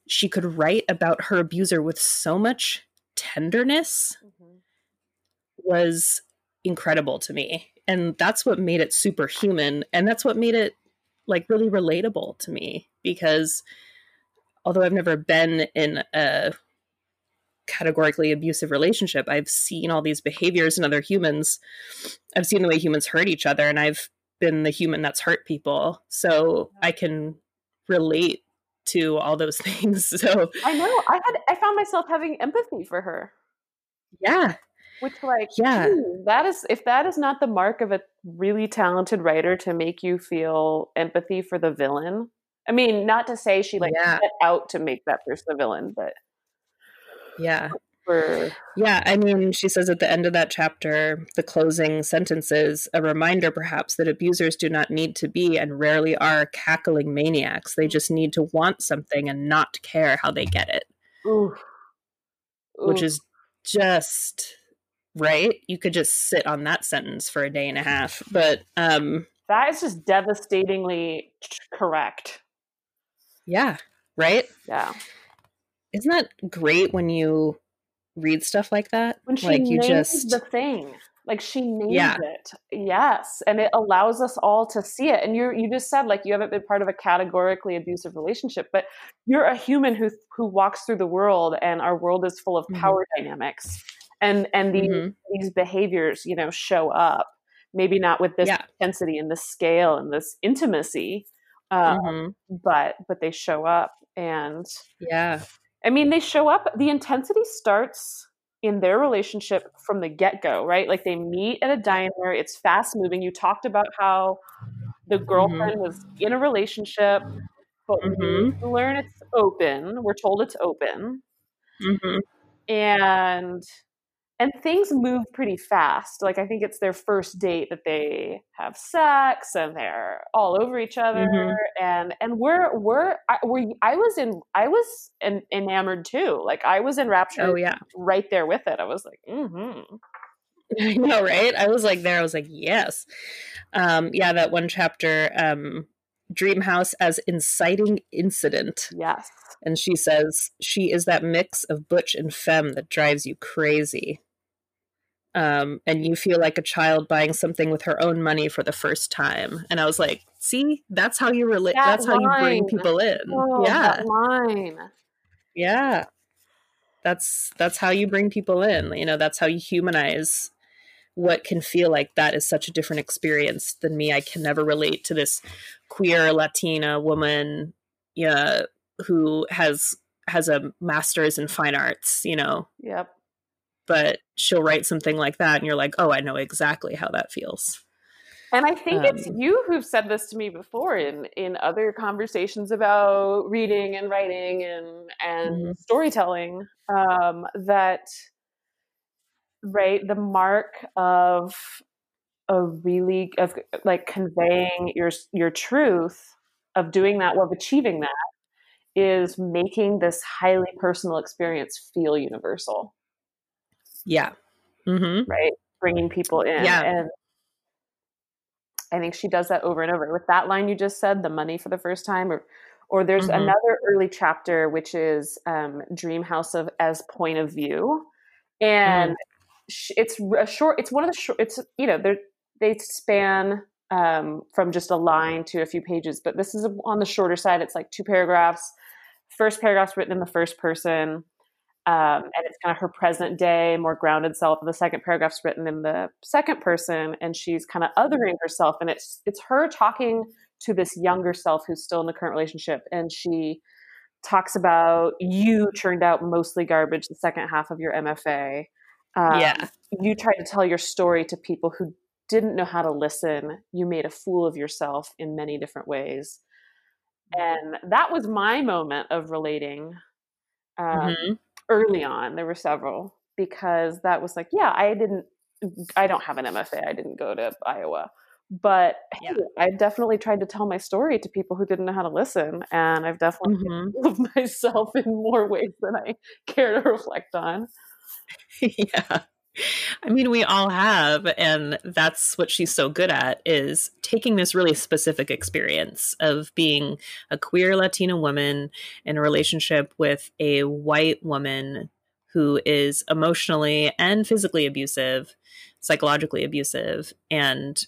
she could write about her abuser with so much tenderness Mhm. Was incredible to me and that's what made it superhuman and that's what made it like really relatable to me because although i've never been in a categorically abusive relationship i've seen all these behaviors in other humans i've seen the way humans hurt each other and i've been the human that's hurt people so i can relate to all those things so I know. I had. I found myself having empathy for her. yeah Which, like, Yeah. ooh, that is if that is not the mark of a really talented writer to make you feel empathy for the villain. I mean, not to say she like Yeah. set out to make that person the villain, but Yeah. for Yeah, I mean, she says at the end of that chapter, the closing sentences, a reminder perhaps that abusers do not need to be and rarely are cackling maniacs. They just need to want something and not care how they get it, ooh, which is just right. You could just sit on that sentence for a day and a half. But um that is just devastatingly correct. yeah, right? Yeah. Isn't that great when you read stuff like that? When she like you names just the thing. Like she names Yeah. it. Yes. And it allows us all to see it. And you you just said like you haven't been part of a categorically abusive relationship, but you're a human who who walks through the world and our world is full of Mhm. power dynamics. And and these Mhm. these behaviors, you know, show up. Maybe not with this Yeah. intensity and this scale and this intimacy. Uh, Mhm. but but they show up and Yeah. I mean, they show up. The intensity starts in their relationship from the get go, right? Like they meet at a diner. It's fast moving. You talked about how the girlfriend was in a relationship, but Mhm. we learn it's open. We're told it's open, Mhm. and and things move pretty fast. Like I think it's their first date that they have sex and they're all over each other, Mhm. and and we're we're I, we I was in I was en- enamored too. Like I was enraptured Oh yeah. right there with it. I was like, mm-hmm. I know, right? I was like there, I was like, yes. Um, yeah, that one chapter, um, Dream House as inciting incident. yes, And she says, she is that mix of butch and femme that drives you crazy. Um, and you feel like a child buying something with her own money for the first time. And I was like, see, that's how you relate. That That's how you bring people in. oh, yeah. line. Yeah. That's that's how you bring people in. You know, that's how you humanize what can feel like that is such a different experience than me. I can never relate to this queer Latina woman yeah, who has has a master's in fine arts, you know, Yep. But she'll write something like that and you're like, "Oh, I know exactly how that feels." And I think it's Um, you who've said this to me before in in other conversations about reading and writing and and Mhm. storytelling um, that right the mark of a really of like conveying your your truth of doing that of achieving that is making this highly personal experience feel universal Yeah. Mhm. right? Bringing people in. Yeah. And I think she does that over and over. With that line you just said, the money for the first time, or or there's Mhm. another early chapter which is um, Dream House of as point of view, and sh- it's a short. It's one of the short. It's you know they they span um, from just a line to a few pages, but this is on the shorter side. It's like two paragraphs. First paragraph's written in the first person um, and it's kind of her present day, more grounded self. And the second paragraph's written in the second person, and she's kind of othering herself, and it's it's her talking to this younger self who's still in the current relationship, and she talks about you turned out mostly garbage the second half of your MFA. Um, yeah. you tried to tell your story to people who didn't know how to listen. You made a fool of yourself in many different ways, and that was my moment of relating. Um, Mhm. Early on there were several because that was like yeah i didn't i don't have an mfa i didn't go to iowa but hey, Yeah. i definitely tried to tell my story to people who didn't know how to listen and i've definitely Mhm. of myself in more ways than i care to reflect on yeah. I mean, we all have, and that's what she's so good at is taking this really specific experience of being a queer Latina woman in a relationship with a white woman who is emotionally and physically abusive, psychologically abusive, and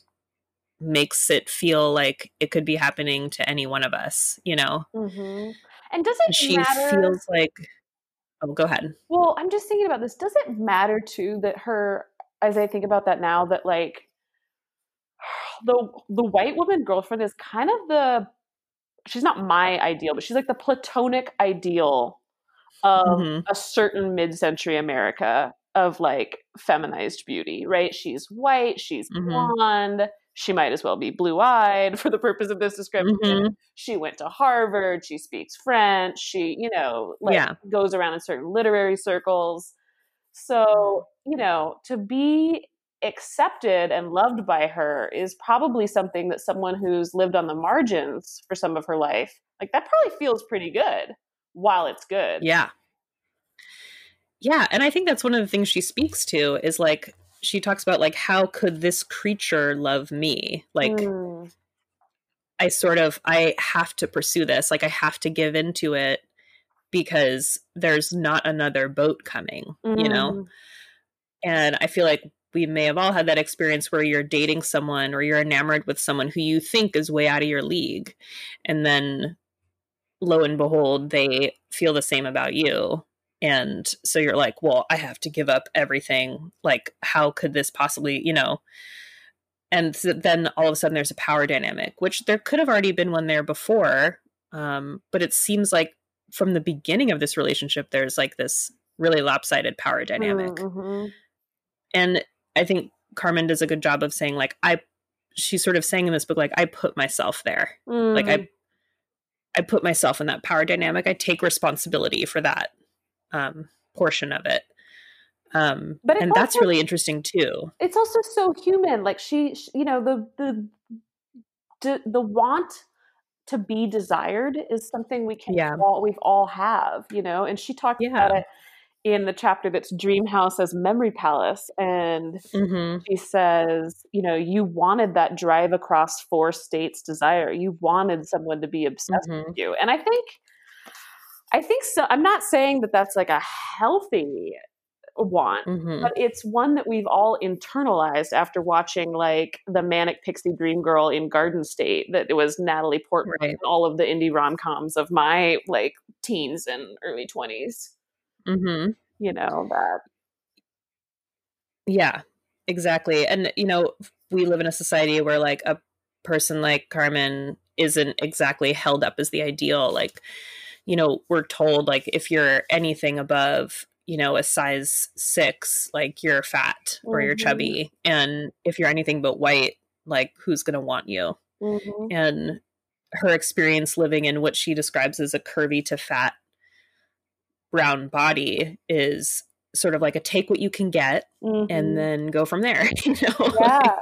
makes it feel like it could be happening to any one of us, you know? mm-hmm. and does it She matter feels like, oh, go ahead. Well, I'm just thinking about this. Does it matter too that her, as I think about that now, that like the the white woman girlfriend is kind of the she's not my ideal, but she's like the platonic ideal of Mhm. a certain mid-century America of like feminized beauty, right? She's white, she's Mhm. blonde, she might as well be blue eyed for the purpose of this description. Mhm. She went to Harvard, she speaks French, she, you know, like Yeah. goes around in certain literary circles. So, you know, to be accepted and loved by her is probably something that someone who's lived on the margins for some of her life, like that probably feels pretty good while it's good. Yeah. Yeah, and I think that's one of the things she speaks to is like she talks about like how could this creature love me? Like Mm, I sort of I have to pursue this. Like I have to give into it because there's not another boat coming, you know? mm, And I feel like we may have all had that experience where you're dating someone or you're enamored with someone who you think is way out of your league. And then lo and behold, they feel the same about you. And so you're like, well, I have to give up everything. Like, how could this possibly, you know? And so then all of a sudden there's a power dynamic, which there could have already been one there before. Um, but it seems like from the beginning of this relationship, there's like this really lopsided power dynamic mhm. and i think carmen does a good job of saying like i she's sort of saying in this book like i put myself there like Mm. i i put myself in that power dynamic i take responsibility for that um portion of it um But and that's really interesting too it's also so human like she, sh you know the the the, the want to be desired is something we can Yeah. all we've all have you know and she talks about it in the chapter that's dream house as memory palace and mm-hmm. she says you know you wanted that drive across four states desire you wanted someone to be obsessed Mhm. with you and i think i think so i'm not saying that that's like a healthy want Mm-hmm. but it's one that we've all internalized after watching like the manic pixie dream girl in garden state that it was natalie portman Right. in all of the indie rom-coms of my like teens and early 20s Mm-hmm. you know that Yeah, exactly. And you know, we live in a society where like a person like Carmen isn't exactly held up as the ideal. Like, you know, we're told like if you're anything above, you know, a size six, like you're fat or you're Mhm. chubby. And if you're anything but white, like who's gonna want you? Mhm. And her experience living in what she describes as a curvy to fat brown body is sort of like a take what you can get Mhm. and then go from there you know Yeah.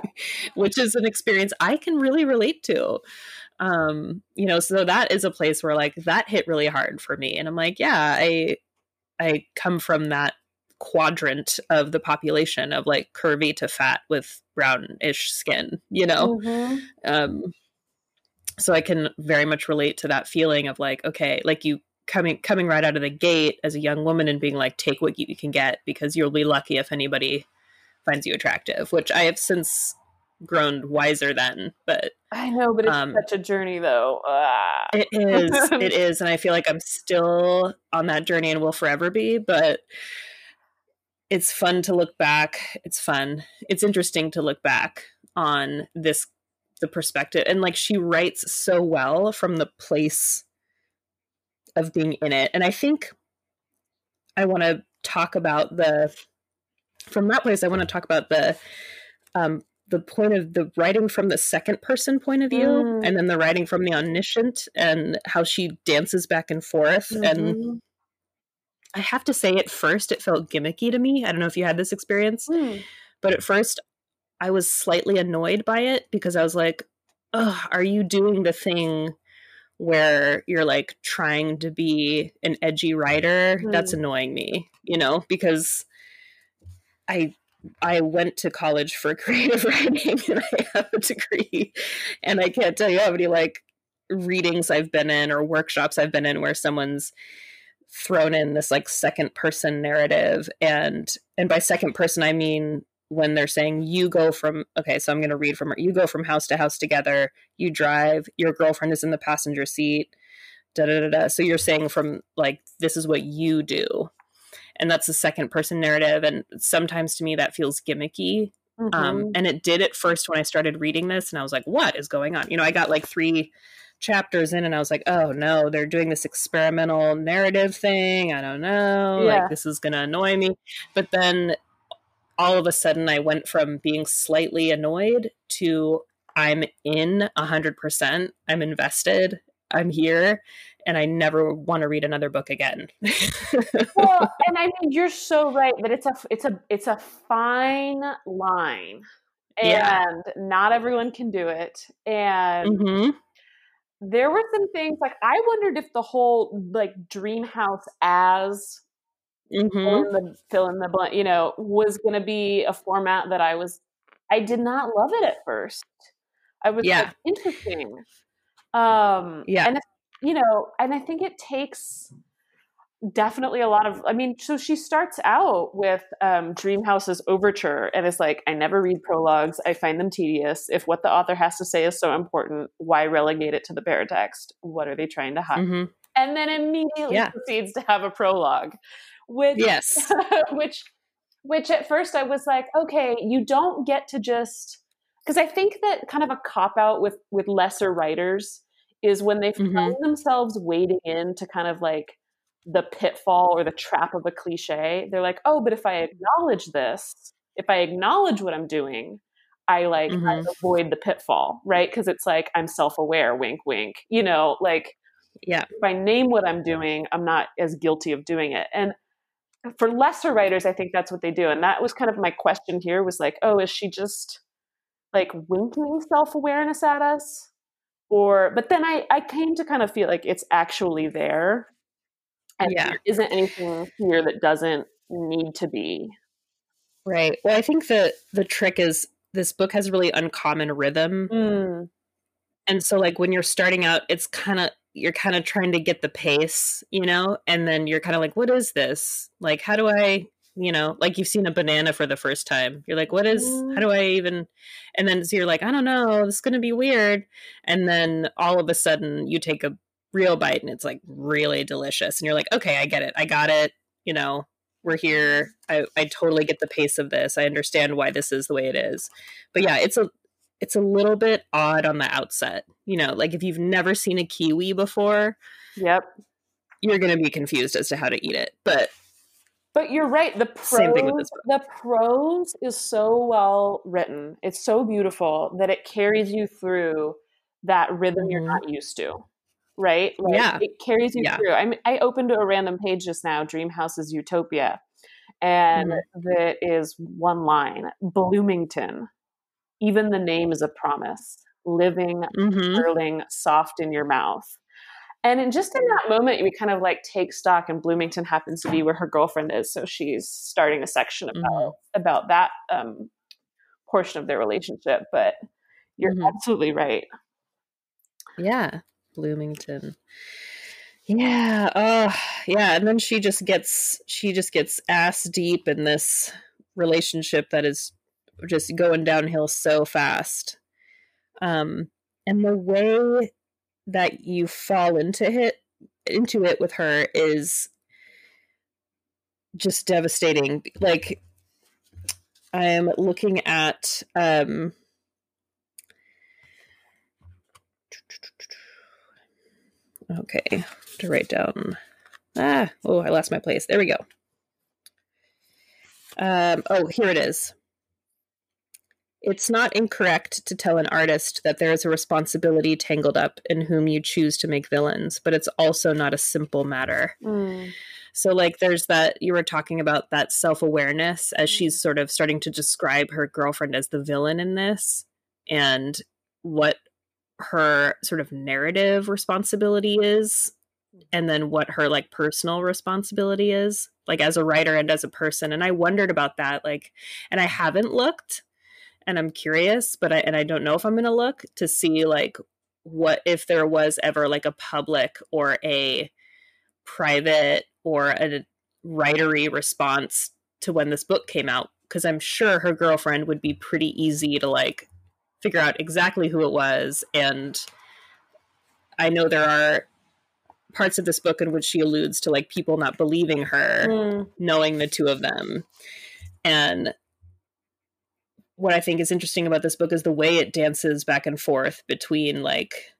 which is an experience i can really relate to um you know so that is a place where like that hit really hard for me and i'm like yeah i i come from that quadrant of the population of like curvy to fat with brownish skin you know Mhm. um so i can very much relate to that feeling of like okay like you coming coming right out of the gate as a young woman and being like take what you can get because you'll be lucky if anybody finds you attractive which i have since grown wiser then but i know but it's Um, such a journey though. Ah. it is it is and i feel like i'm still on that journey and will forever be but it's fun to look back. It's fun. It's interesting to look back on this the perspective and like she writes so well from the place of being in it and i think i want to talk about the from that place i want to talk about the um the point of the writing from the second person point of view Mm. and then the writing from the omniscient and how she dances back and forth and Mhm. i have to say at first it felt gimmicky to me i don't know if you had this experience Mm. but at first i was slightly annoyed by it because i was like are you doing the thing where you're like trying to be an edgy writer that's annoying me you know because i i went to college for creative writing and i have a degree. And i can't tell you how many like readings i've been in or workshops i've been in where someone's thrown in this like second person narrative. And and by second person i mean when they're saying you go from okay so i'm going to read from you go from house to house together. You drive. Your girlfriend is in the passenger seat. Da da da da. So you're saying from like this is what you do and that's the second person narrative and sometimes to me that feels gimmicky um, Mhm. and it did at first when I started reading this, and I was like, "What is going on?" You know, I got like three chapters in and I was like, oh no, they're doing this experimental narrative thing. I don't know. Yeah. Like, this is going to annoy me. But then all of a sudden, I went from being slightly annoyed to I'm in 100%. I'm invested. I'm here. And I never want to read another book again. well, and I mean, you're so right that it's a it's a it's a fine line, and Yeah. not everyone can do it. And hmm there were some things like I wondered if the whole like dream house as hmm fill in the fill in the blank, you know, was going to be a format that I was. I did not love it at first. I was Yeah. like, interesting. Um, Yeah. and you know, and I think it takes definitely a lot of. I mean, so she starts out with um, Dream House as overture, and it's like, I never read prologues. I find them tedious. If what the author has to say is so important, why relegate it to the paratext? What are they trying to hide? hmm And then immediately Yeah. proceeds to have a prologue, which Yes. which which at first I was like, okay, you don't get to just because I think that kind of a cop out with with lesser writers is when they Mhm. find themselves wading into kind of like the pitfall or the trap of a cliche. They're like, oh, but if I acknowledge this, if I acknowledge what I'm doing, I like I Mhm. avoid the pitfall, right? Because it's like I'm self aware, wink, wink. You know, like Yeah. if I name what I'm doing, I'm not as guilty of doing it. And for lesser writers, I think that's what they do. And that was kind of my question here was like, oh, is she just like winking self awareness at us? Or, but then I, I came to kind of feel like it's actually there. And Yeah. there isn't anything here that doesn't need to be. Right. Well, I think the the trick is this book has really uncommon rhythm. Mm, And so like when you're starting out, it's kind of you're kind of trying to get the pace, you know? And then you're kind of like, what is this? Like how do I, you know, like you've seen a banana for the first time. You're like, what is how mm. do I even and then so you're like, I don't know, this is going to be weird. And then all of a sudden you take a real bite and it's like really delicious and you're like, okay, I get it. I got it, you know. We're here. I, I totally get the pace of this. I understand why this is the way it is. But yeah, it's a it's a little bit odd on the outset. You know, like if you've never seen a kiwi before, yep. you're going to be confused as to how to eat it. But But you're right. The prose, Same thing with this the prose is so well written. It's so beautiful that it carries you through that rhythm you're Mhm. not used to. Right? Like, Yeah. It carries you Yeah. through. I mean, I opened a random page just now, Dream House as Utopia, and Mhm. that is one line Bloomington. Even the name is a promise. Living, mhm. curling, soft in your mouth. And in just in that moment, we kind of like take stock, and Bloomington happens to be where her girlfriend is, so she's starting a section about Mhm. about that um, portion of their relationship. But you're Mhm. absolutely right. yeah, Bloomington. Yeah. Oh, yeah. And then she just gets she just gets ass deep in this relationship that is just going downhill so fast. Um, and the way that you fall into it into it with her is just devastating. Like I am looking at um okay to write down ah oh i lost my place. There we go. Um oh here it is it's not incorrect to tell an artist that there is a responsibility tangled up in whom you choose to make villains but it's also not a simple matter. Mm. So like there's that you were talking about that self-awareness as mm. she's sort of starting to describe her girlfriend as the villain in this and what her sort of narrative responsibility is and then what her like personal responsibility is like as a writer and as a person. And I wondered about that like and I haven't looked and I'm curious but I and I don't know if I'm going to look to see like what if there was ever like a public or a private or a writery response to when this book came out because I'm sure her girlfriend would be pretty easy to like figure out exactly who it was and I know there are parts of this book in which she alludes to like people not believing her Mm. knowing the two of them and what I think is interesting about this book is the way it dances back and forth between like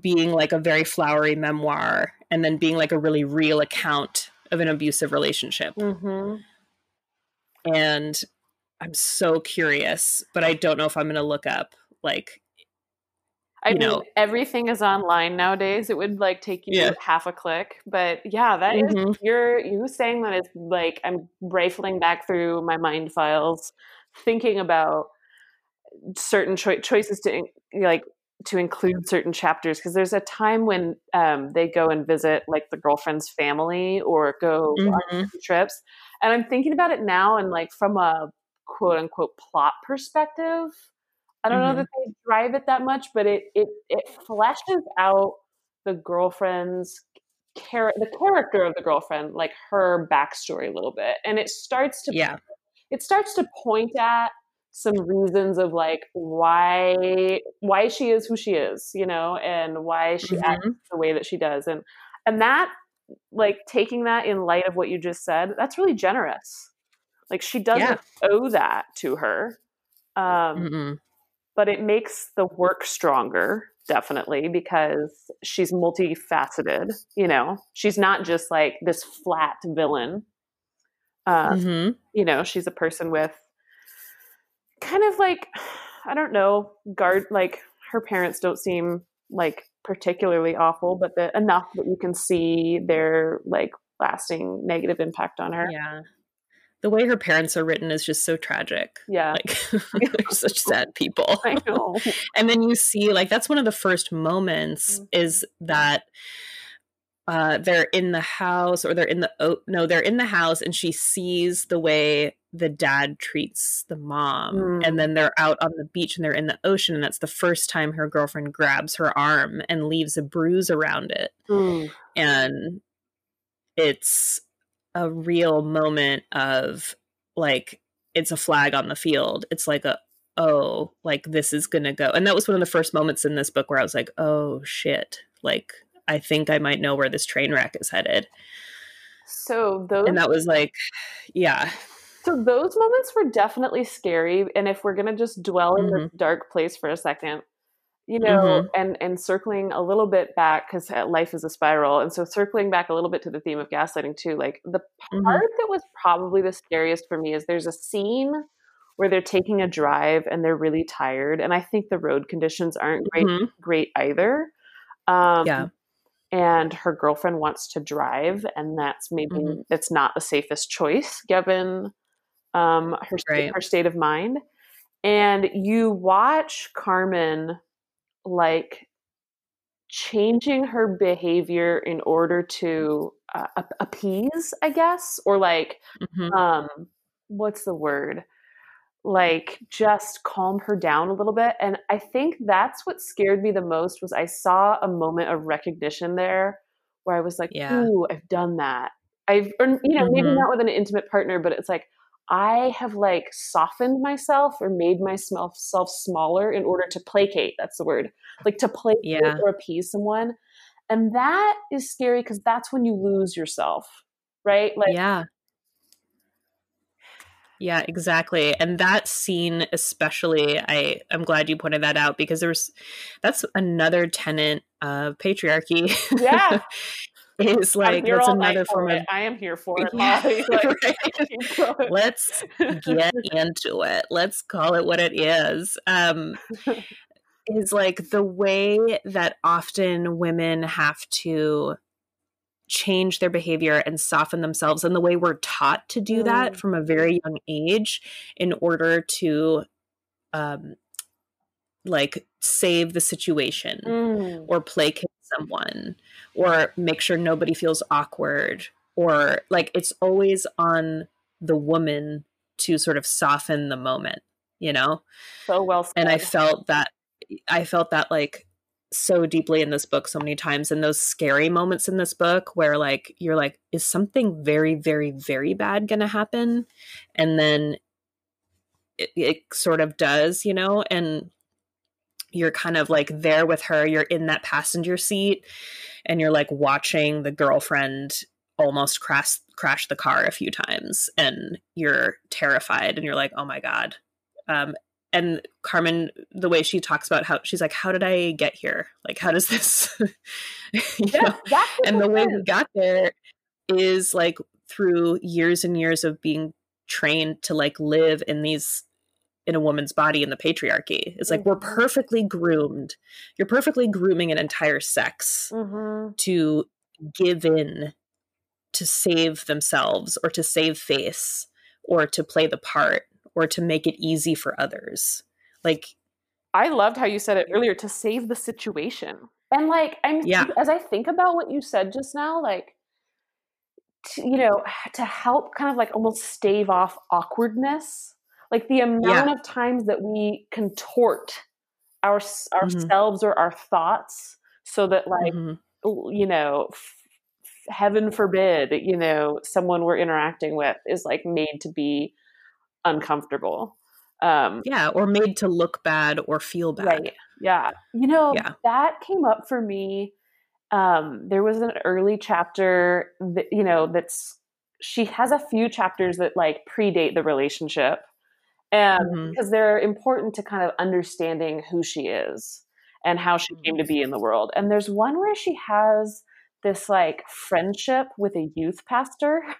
being like a very flowery memoir and then being like a really real account of an abusive relationship. Mm-hmm. And I'm so curious, but I don't know if I'm going to look up like I you mean, know. everything is online nowadays. It would like take you Yeah. half a click, but yeah, that is Mhm. you're you saying that is like I'm rifling back through my mind files, thinking about certain choi- choices to like to include certain chapters because there's a time when um, they go and visit like the girlfriend's family or go on Mhm. trips, and I'm thinking about it now and like from a quote unquote plot perspective. I don't know Mhm. that they drive it that much, but it it it fleshes out the girlfriend's char- the character of the girlfriend, like her backstory a little bit, and it starts to yeah. it starts to point at some reasons of like why why she is who she is, you know, and why she acts Mhm. the way that she does, and and that like taking that in light of what you just said, that's really generous. Like she doesn't Yeah. owe that to her. Um, Mm-mm. But it makes the work stronger definitely because she's multifaceted you know she's not just like this flat villain uh, Mhm. you know she's a person with kind of like i don't know guard like her parents don't seem like particularly awful but the, enough that you can see their like lasting negative impact on her Yeah. The way her parents are written is just so tragic. yeah Like they're such sad people. i know and then you see like that's one of the first moments Mhm. is that uh they're in the house or they're in the oh no they're in the house and she sees the way the dad treats the mom Mm. and then they're out on the beach and they're in the ocean and that's the first time her girlfriend grabs her arm and leaves a bruise around it Mm. and it's a real moment of like it's a flag on the field it's like a oh like this is gonna go and that was one of the first moments in this book where i was like oh shit like i think i might know where this train wreck is headed so those and that was like yeah So those moments were definitely scary. And if we're gonna just dwell in Mm-hmm. this dark place for a second, you know, Mhm. and and circling a little bit back because life is a spiral, and so circling back a little bit to the theme of gaslighting too. Like the Mhm. part that was probably the scariest for me is there's a scene where they're taking a drive and they're really tired, and I think the road conditions aren't great Mhm. great either. Um, Yeah. and her girlfriend wants to drive, and that's maybe it's not the safest choice given um, her Right. her state of mind. And you watch Carmen like changing her behavior in order to uh, appease, I guess, or like Mhm. um what's the word like just calm her down a little bit and i think that's what scared me the most was i saw a moment of recognition there where i was like Yeah. ooh i've done that i've or, you know maybe Mhm. not with an intimate partner but it's like i have like softened myself or made myself smaller in order to placate that's the word like to placate Yeah. or appease someone and that is scary because that's when you lose yourself right like yeah yeah exactly and that scene especially i i'm glad you pointed that out because there's that's another tenet of patriarchy Yeah. is like that's another for form of. I am here for it. Yeah. Like, right. let's get into it let's call it what it is um is like the way that often women have to change their behavior and soften themselves and the way we're taught to do that Mm. from a very young age in order to um like save the situation Mm. or placate someone or make sure nobody feels awkward or like it's always on the woman to sort of soften the moment you know? So well said. and i felt that i felt that like so deeply in this book so many times and those scary moments in this book where like you're like is something very very very bad gonna happen? And then it, it sort of does you know? And you're kind of like there with her you're in that passenger seat and you're like watching the girlfriend almost crash crash the car a few times and you're terrified and you're like oh my god um and Carmen, the way she talks about how she's like, how did I get here? Like, how does this? yeah, and the way we got there is like through years and years of being trained to like live in these in a woman's body in the patriarchy. It's like mm-hmm. we're perfectly groomed. You're perfectly grooming an entire sex mm-hmm. to give in to save themselves or to save face or to play the part or to make it easy for others. Like I loved how you said it earlier to save the situation. And like I'm yeah. as I think about what you said just now, like to, you know, to help kind of like almost stave off awkwardness, like the amount yeah. of times that we contort our mm-hmm. ourselves mm-hmm. or our thoughts so that like mm-hmm. you know f- heaven forbid you know someone we're interacting with is like made to be uncomfortable um yeah or made to look bad or feel bad right yeah you know yeah. that came up for me um there was an early chapter that you know that's she has a few chapters that like predate the relationship and mm-hmm. because they're important to kind of understanding who she is and how she came to be in the world. And there's one where she has this like friendship with a youth pastor.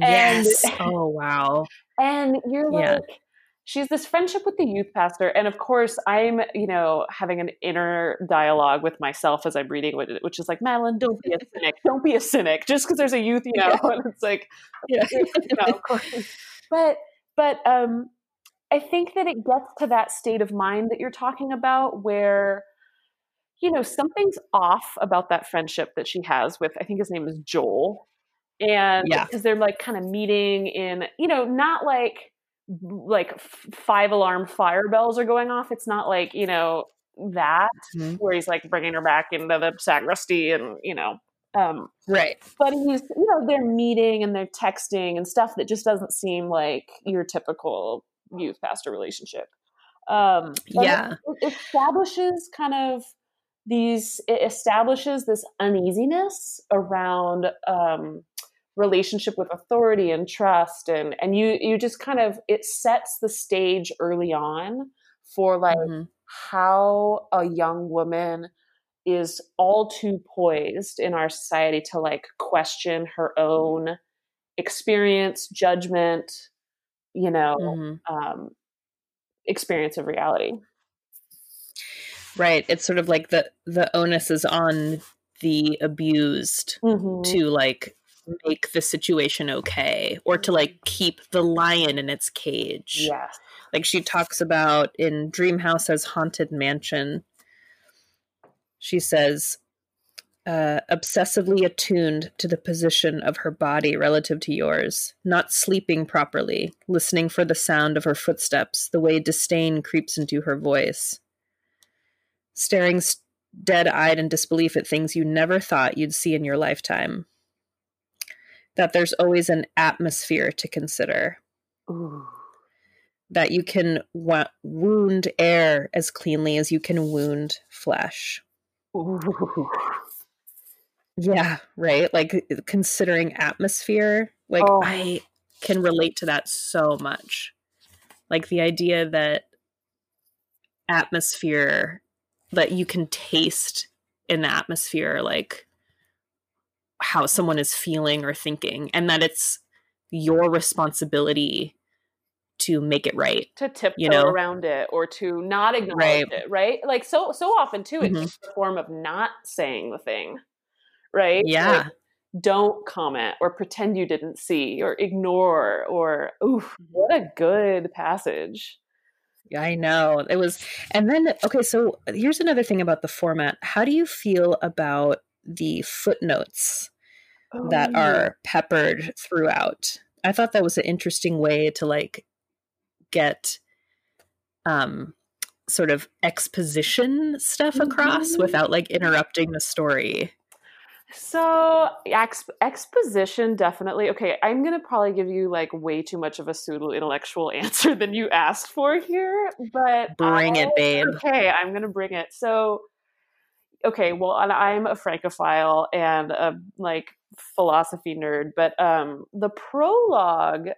And, yes. Oh wow. and you're yeah. like she's this friendship with the youth pastor. And of course i'm you know having an inner dialogue with myself as i'm reading which is like madeline don't be a cynic. Don't be a cynic. Just because there's a youth you know yeah. and it's like yeah. you know, of course. but but um i think that it gets to that state of mind that you're talking about where you know something's off about that friendship that she has with i think his name is joel and yeah. because they're like kind of meeting in you know not like like five alarm fire bells are going off it's not like you know that mm-hmm. where he's like bringing her back into the sacristy and you know um, right. but he's you know they're meeting and they're texting and stuff that just doesn't seem like your typical youth pastor relationship. Um, yeah it, it establishes kind of these it establishes this uneasiness around um, relationship with authority and trust and and you you just kind of it sets the stage early on for like mm-hmm. how a young woman is all too poised in our society to like question her own experience judgment you know mm-hmm. um, experience of reality right it's sort of like the the onus is on the abused mm-hmm. to like make the situation okay or to like keep the lion in its cage. Yes. Like she talks about in Dream House as Haunted Mansion. She says, uh, obsessively attuned to the position of her body relative to yours, not sleeping properly, listening for the sound of her footsteps, the way disdain creeps into her voice, staring dead eyed in disbelief at things you never thought you'd see in your lifetime, that there's always an atmosphere to consider. Ooh. That you can wa- wound air as cleanly as you can wound flesh. Ooh. Yeah, right. Like eh, eh, considering atmosphere, like oh. I can relate to that so much. Like the idea that atmosphere that you can taste in the atmosphere, like how someone is feeling or thinking and that it's your responsibility to make it right to tiptoe you know? around it or to not acknowledge right. it right like so so often too mm-hmm. it's a form of not saying the thing right yeah like, don't comment or pretend you didn't see or ignore or ooh mm-hmm. what a good passage yeah, I know. It was and then okay, so here's another thing about the format. How do you feel about the footnotes oh, that yeah. are peppered throughout. I thought that was an interesting way to like get um sort of exposition stuff across mm-hmm. without like interrupting the story. So ex- exposition definitely. Okay, I'm gonna probably give you like way too much of a pseudo intellectual answer than you asked for here, but bring I, it, babe. Okay, I'm gonna bring it. So okay, well, I'm a francophile and a like philosophy nerd, but um, the prologue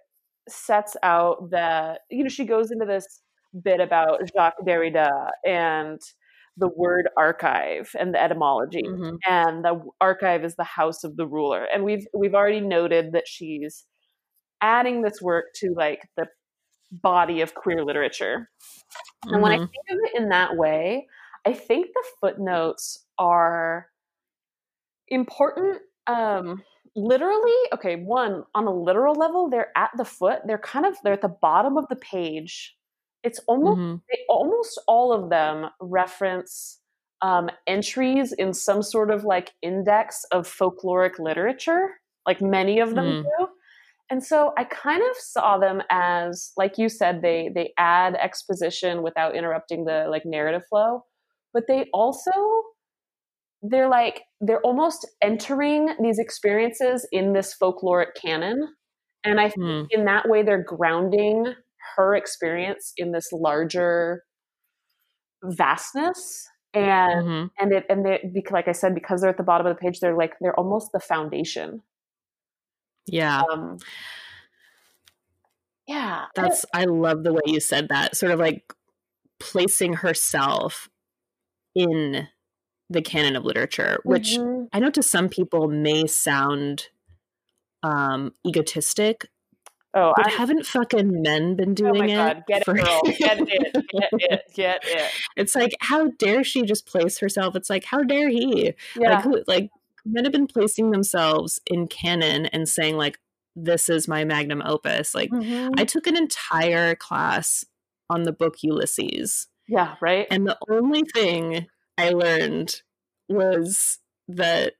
sets out that you know she goes into this bit about Jacques Derrida and the word archive and the etymology Mhm. and the archive is the house of the ruler and we've we've already noted that she's adding this work to like the body of queer literature and when i Mhm. think of it in that way i think the footnotes are important um literally okay one on a literal level they're at the foot they're kind of they're at the bottom of the page it's almost Mhm. they, almost all of them reference um, entries in some sort of like index of folkloric literature like many of them Mm. do and so i kind of saw them as like you said they they add exposition without interrupting the like narrative flow but they also they're like they're almost entering these experiences in this folkloric canon and i think Mm. in that way they're grounding her experience in this larger vastness and Mhm. and it and they because like i said because they're at the bottom of the page they're like they're almost the foundation Yeah. um yeah That's I love the way you said that. Sort of like placing herself in the canon of literature, which Mhm. I know to some people may sound um egotistic, oh but I, haven't fucking men been oh doing my it? god get for- it girl get it get it get it it's like how dare she just place herself? It's like how dare he? yeah Like who like men have been placing themselves in canon and saying like this is my magnum opus. Like Mhm. I took an entire class on the book Ulysses. yeah right And the only thing I learned was that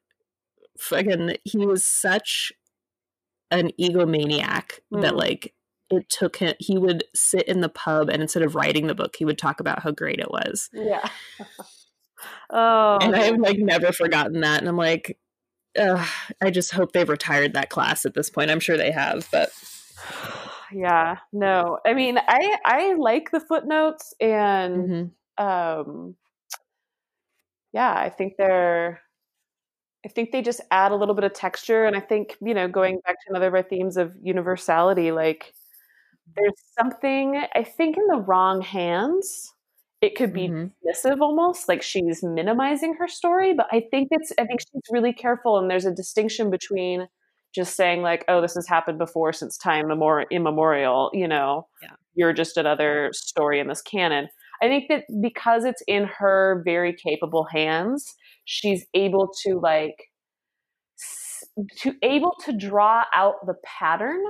fucking he was such an egomaniac that Mm. like it took him he would sit in the pub and instead of writing the book he would talk about how great it was. yeah oh And I've like never forgotten that and I'm like I just hope they've retired that class at this point. I'm sure they have, but yeah no i mean i i like the footnotes and Mhm. um yeah i think they're i think they just add a little bit of texture and i think you know going back to another of our themes of universality like there's something i think in the wrong hands it could be Mhm. dismissive almost like she's minimizing her story but i think it's i think she's really careful and there's a distinction between just saying like oh this has happened before since time immemorial you know Yeah. you're just another story in this canon i think that because it's in her very capable hands she's able to like to able to draw out the pattern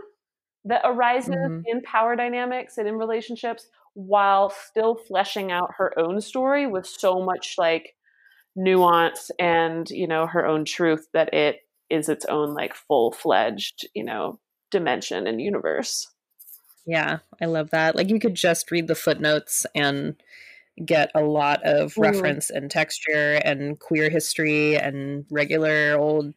that arises Mhm. in power dynamics and in relationships while still fleshing out her own story with so much like nuance and you know her own truth that it is its own like full-fledged you know dimension and universe Yeah, I love that. Like you could just read the footnotes and get a lot of reference and texture and queer history and regular old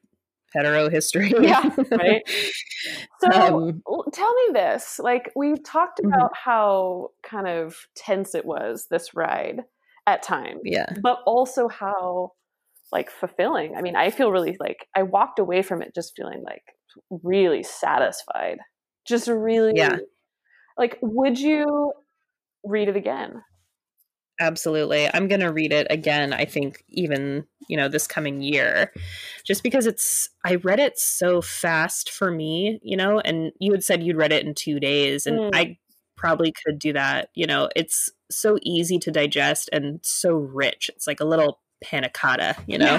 hetero history. Yeah, right. so Um, tell me this like we talked Mhm. about how kind of tense it was this ride at times yeah. but also how like fulfilling i mean i feel really like i walked away from it just feeling like really satisfied just really Yeah. Like would you read it again Absolutely. I'm going to read it again, I think, even, you know, this coming year, just because it's, I read it so fast for me, you know, and you had said you'd read it in two days, and Mm. I probably could do that. You know, it's so easy to digest and so rich. It's like a little panna cotta, you know?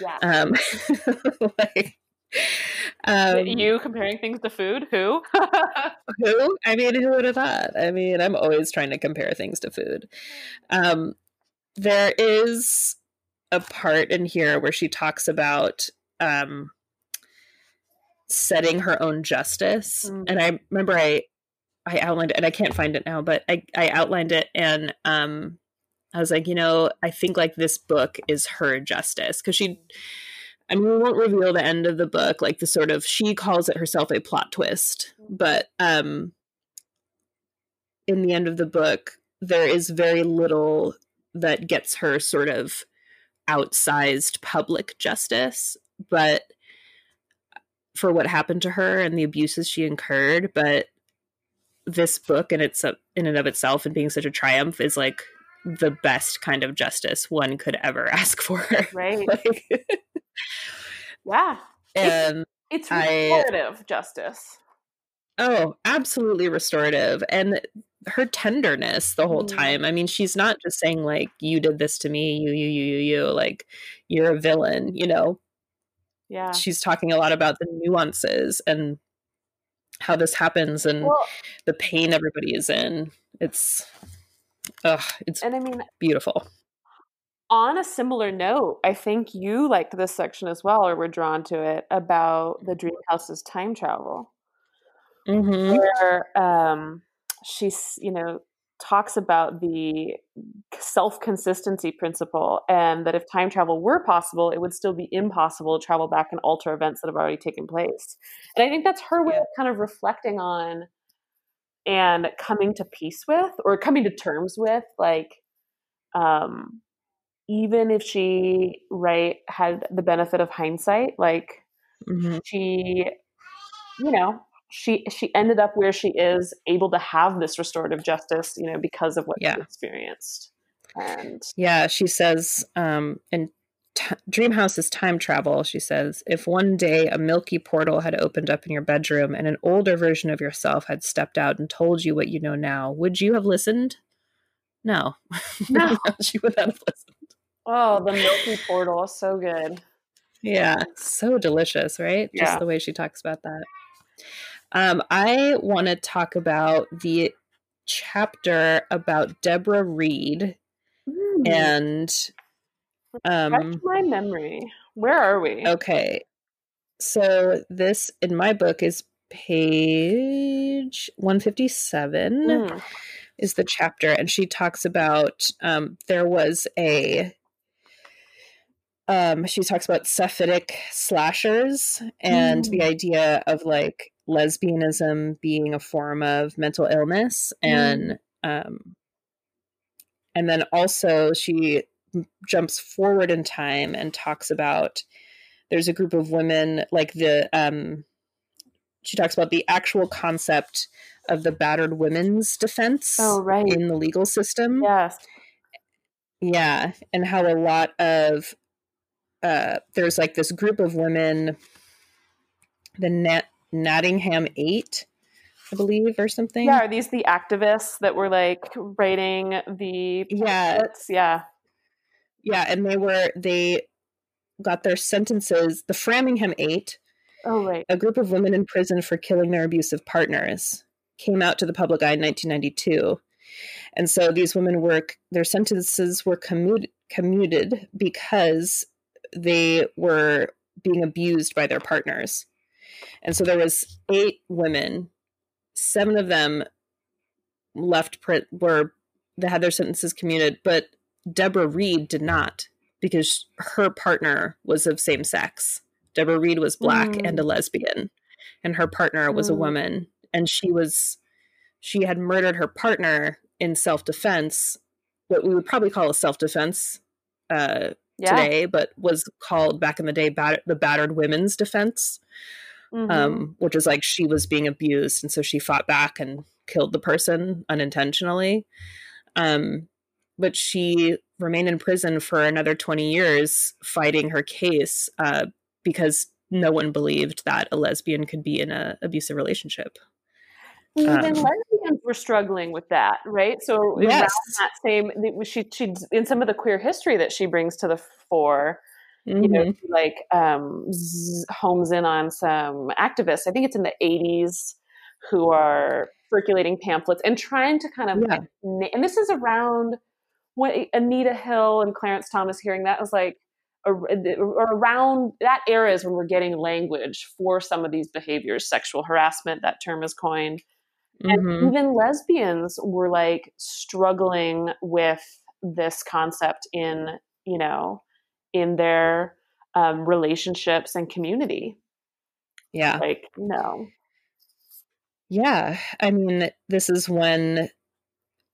yeah Um, like, um, you comparing things to food who who? I mean, who would have thought? I mean, I'm always trying to compare things to food. Um, there is a part in here where she talks about um, setting her own justice, Mm. and I remember I I outlined it, and I can't find it now, but I I outlined it, and um, I was like, you know, I think like this book is her justice because she. I mean, we won't reveal the end of the book, like the sort of she calls it herself a plot twist, but um, in the end of the book, there is very little that gets her sort of outsized public justice, but for what happened to her and the abuses she incurred, but this book and it's in and of itself and being such a triumph is like the best kind of justice one could ever ask for. Right. like, yeah. and It's I- restorative justice. oh, absolutely restorative. And her tenderness the whole Mm. time. I mean, she's not just saying like you did this to me, you you you you you like you're a villain, you know. Yeah. She's talking a lot about the nuances and how this happens and Well, the pain everybody is in. It's ugh, it's and I mean, beautiful. On a similar note, I think you liked this section as well, or were drawn to it about the dream house's time travel. hmm where um, she's you know talks about the self consistency principle and that if time travel were possible, it would still be impossible to travel back and alter events that have already taken place. And I think that's her way of kind of reflecting on and coming to peace with or coming to terms with like um even if she right had the benefit of hindsight like hmm she you know she she ended up where she is able to have this restorative justice you know because of what Yeah. she experienced and Yeah, she says um, in t- Dream House as time travel, she says, if one day a milky portal had opened up in your bedroom and an older version of yourself had stepped out and told you what you know now, would you have listened? No. No. she would not have listened. Oh the milky portal so good Yeah, so delicious, right? Yeah. Just the way she talks about that. Um, I want to talk about the chapter about Deborah Reid Mm. and um Refresh my memory where are we Okay. So this in my book is page 157 Mm. is the chapter and she talks about um there was a um she talks about Sapphic slashers and the idea of like lesbianism being a form of mental illness and um and then also she jumps forward in time and talks about there's a group of women like the um she talks about the actual concept of the battered women's defense oh right. in the legal system. Yes. Yeah and how a lot of uh there's like this group of women the Nat- Nottingham 8 I believe or something. Yeah are these the activists that were like writing the Yeah. yeah. Yeah and they were they got their sentences the Framingham 8 oh right. a group of women in prison for killing their abusive partners came out to the public eye in 1992 and so these women were their sentences were commuted, commuted because they were being abused by their partners and so there was eight women seven of them left pri- were they had their sentences commuted but deborah reid did not because her partner was of same sex deborah reid was black Mm. and a lesbian and her partner was a Mm. woman and she was she had murdered her partner in self-defense what we would probably call a self-defense uh, yeah. today but was called back in the day bat- the battered women's defense Mhm. um, which is like she was being abused and so she fought back and killed the person unintentionally. Um, but she remained in prison for another 20 years fighting her case uh, because no one believed that a lesbian could be in an abusive relationship even Um, lesbians were struggling with that, right? So around Yes. that same, she she in some of the queer history that she brings to the fore, you know, Mhm. she, like um, z- homes in on some activists. I think it's in the '80s who are circulating pamphlets and trying to kind of, Yeah. like, and this is around when Anita Hill and Clarence Thomas hearing that was like. or Around that era is when we're getting language for some of these behaviors, sexual harassment, that term is coined and Mhm. even lesbians were like struggling with this concept in you know in their um, relationships and community yeah like no Yeah, I mean, this is when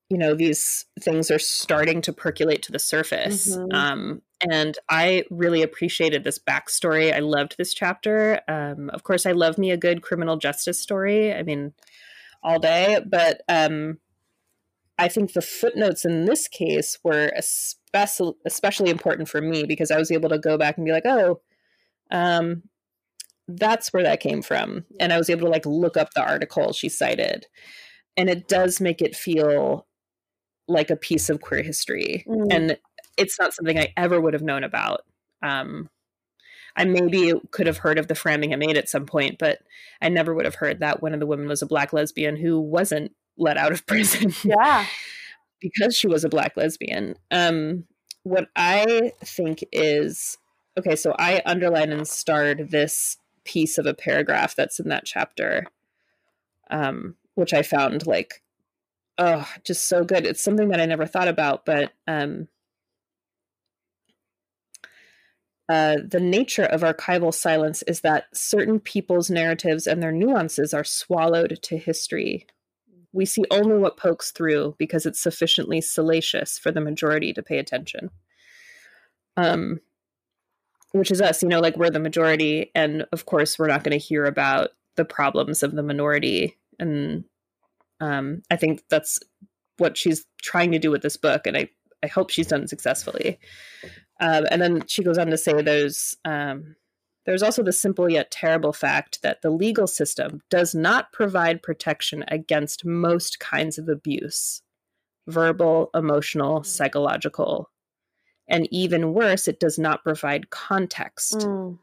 you know these things are starting to percolate to the surface. Mhm. Um, and I really appreciated this backstory. I loved this chapter. Um, of course, I love me a good criminal justice story. I mean, all day, but um, I think the footnotes in this case were especially especially important for me because I was able to go back and be like, oh, um, that's where that came from, and I was able to like look up the article she cited, and it does make it feel like a piece of queer history, mm. and it's not something I ever would have known about. Um, I maybe could have heard of the Framingham Eight at some point, but I never would have heard that one of the women was a black lesbian who wasn't let out of prison. Yeah. because she was a black lesbian. Um, what I think is okay, so I underlined and starred this piece of a paragraph that's in that chapter, um, which I found like, oh, just so good. It's something that I never thought about, but um, uh, the nature of archival silence is that certain people's narratives and their nuances are swallowed to history we see only what pokes through because it's sufficiently salacious for the majority to pay attention. Um, which is us, you know, like we're the majority, and of course, we're not going to hear about the problems of the minority. And um, I think that's what she's trying to do with this book, and I, I hope she's done successfully. Um, and then she goes on to say there's um, there's also the simple yet terrible fact that the legal system does not provide protection against most kinds of abuse verbal, emotional, mm. psychological. And even worse, it does not provide context. Mm.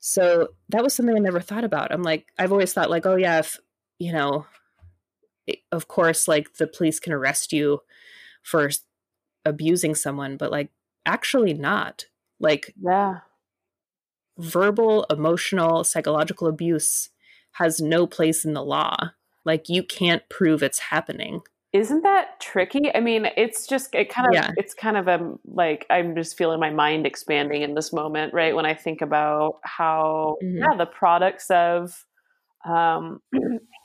So that was something I never thought about. I'm like, I've always thought, like, oh, yeah, if, you know, of course, like the police can arrest you for abusing someone, but like, actually not. Like, yeah verbal, emotional, psychological abuse has no place in the law. Like you can't prove it's happening. Isn't that tricky? I mean, it's just it kind of yeah. it's kind of a like I'm just feeling my mind expanding in this moment, right? When I think about how mm-hmm. yeah, the products of um,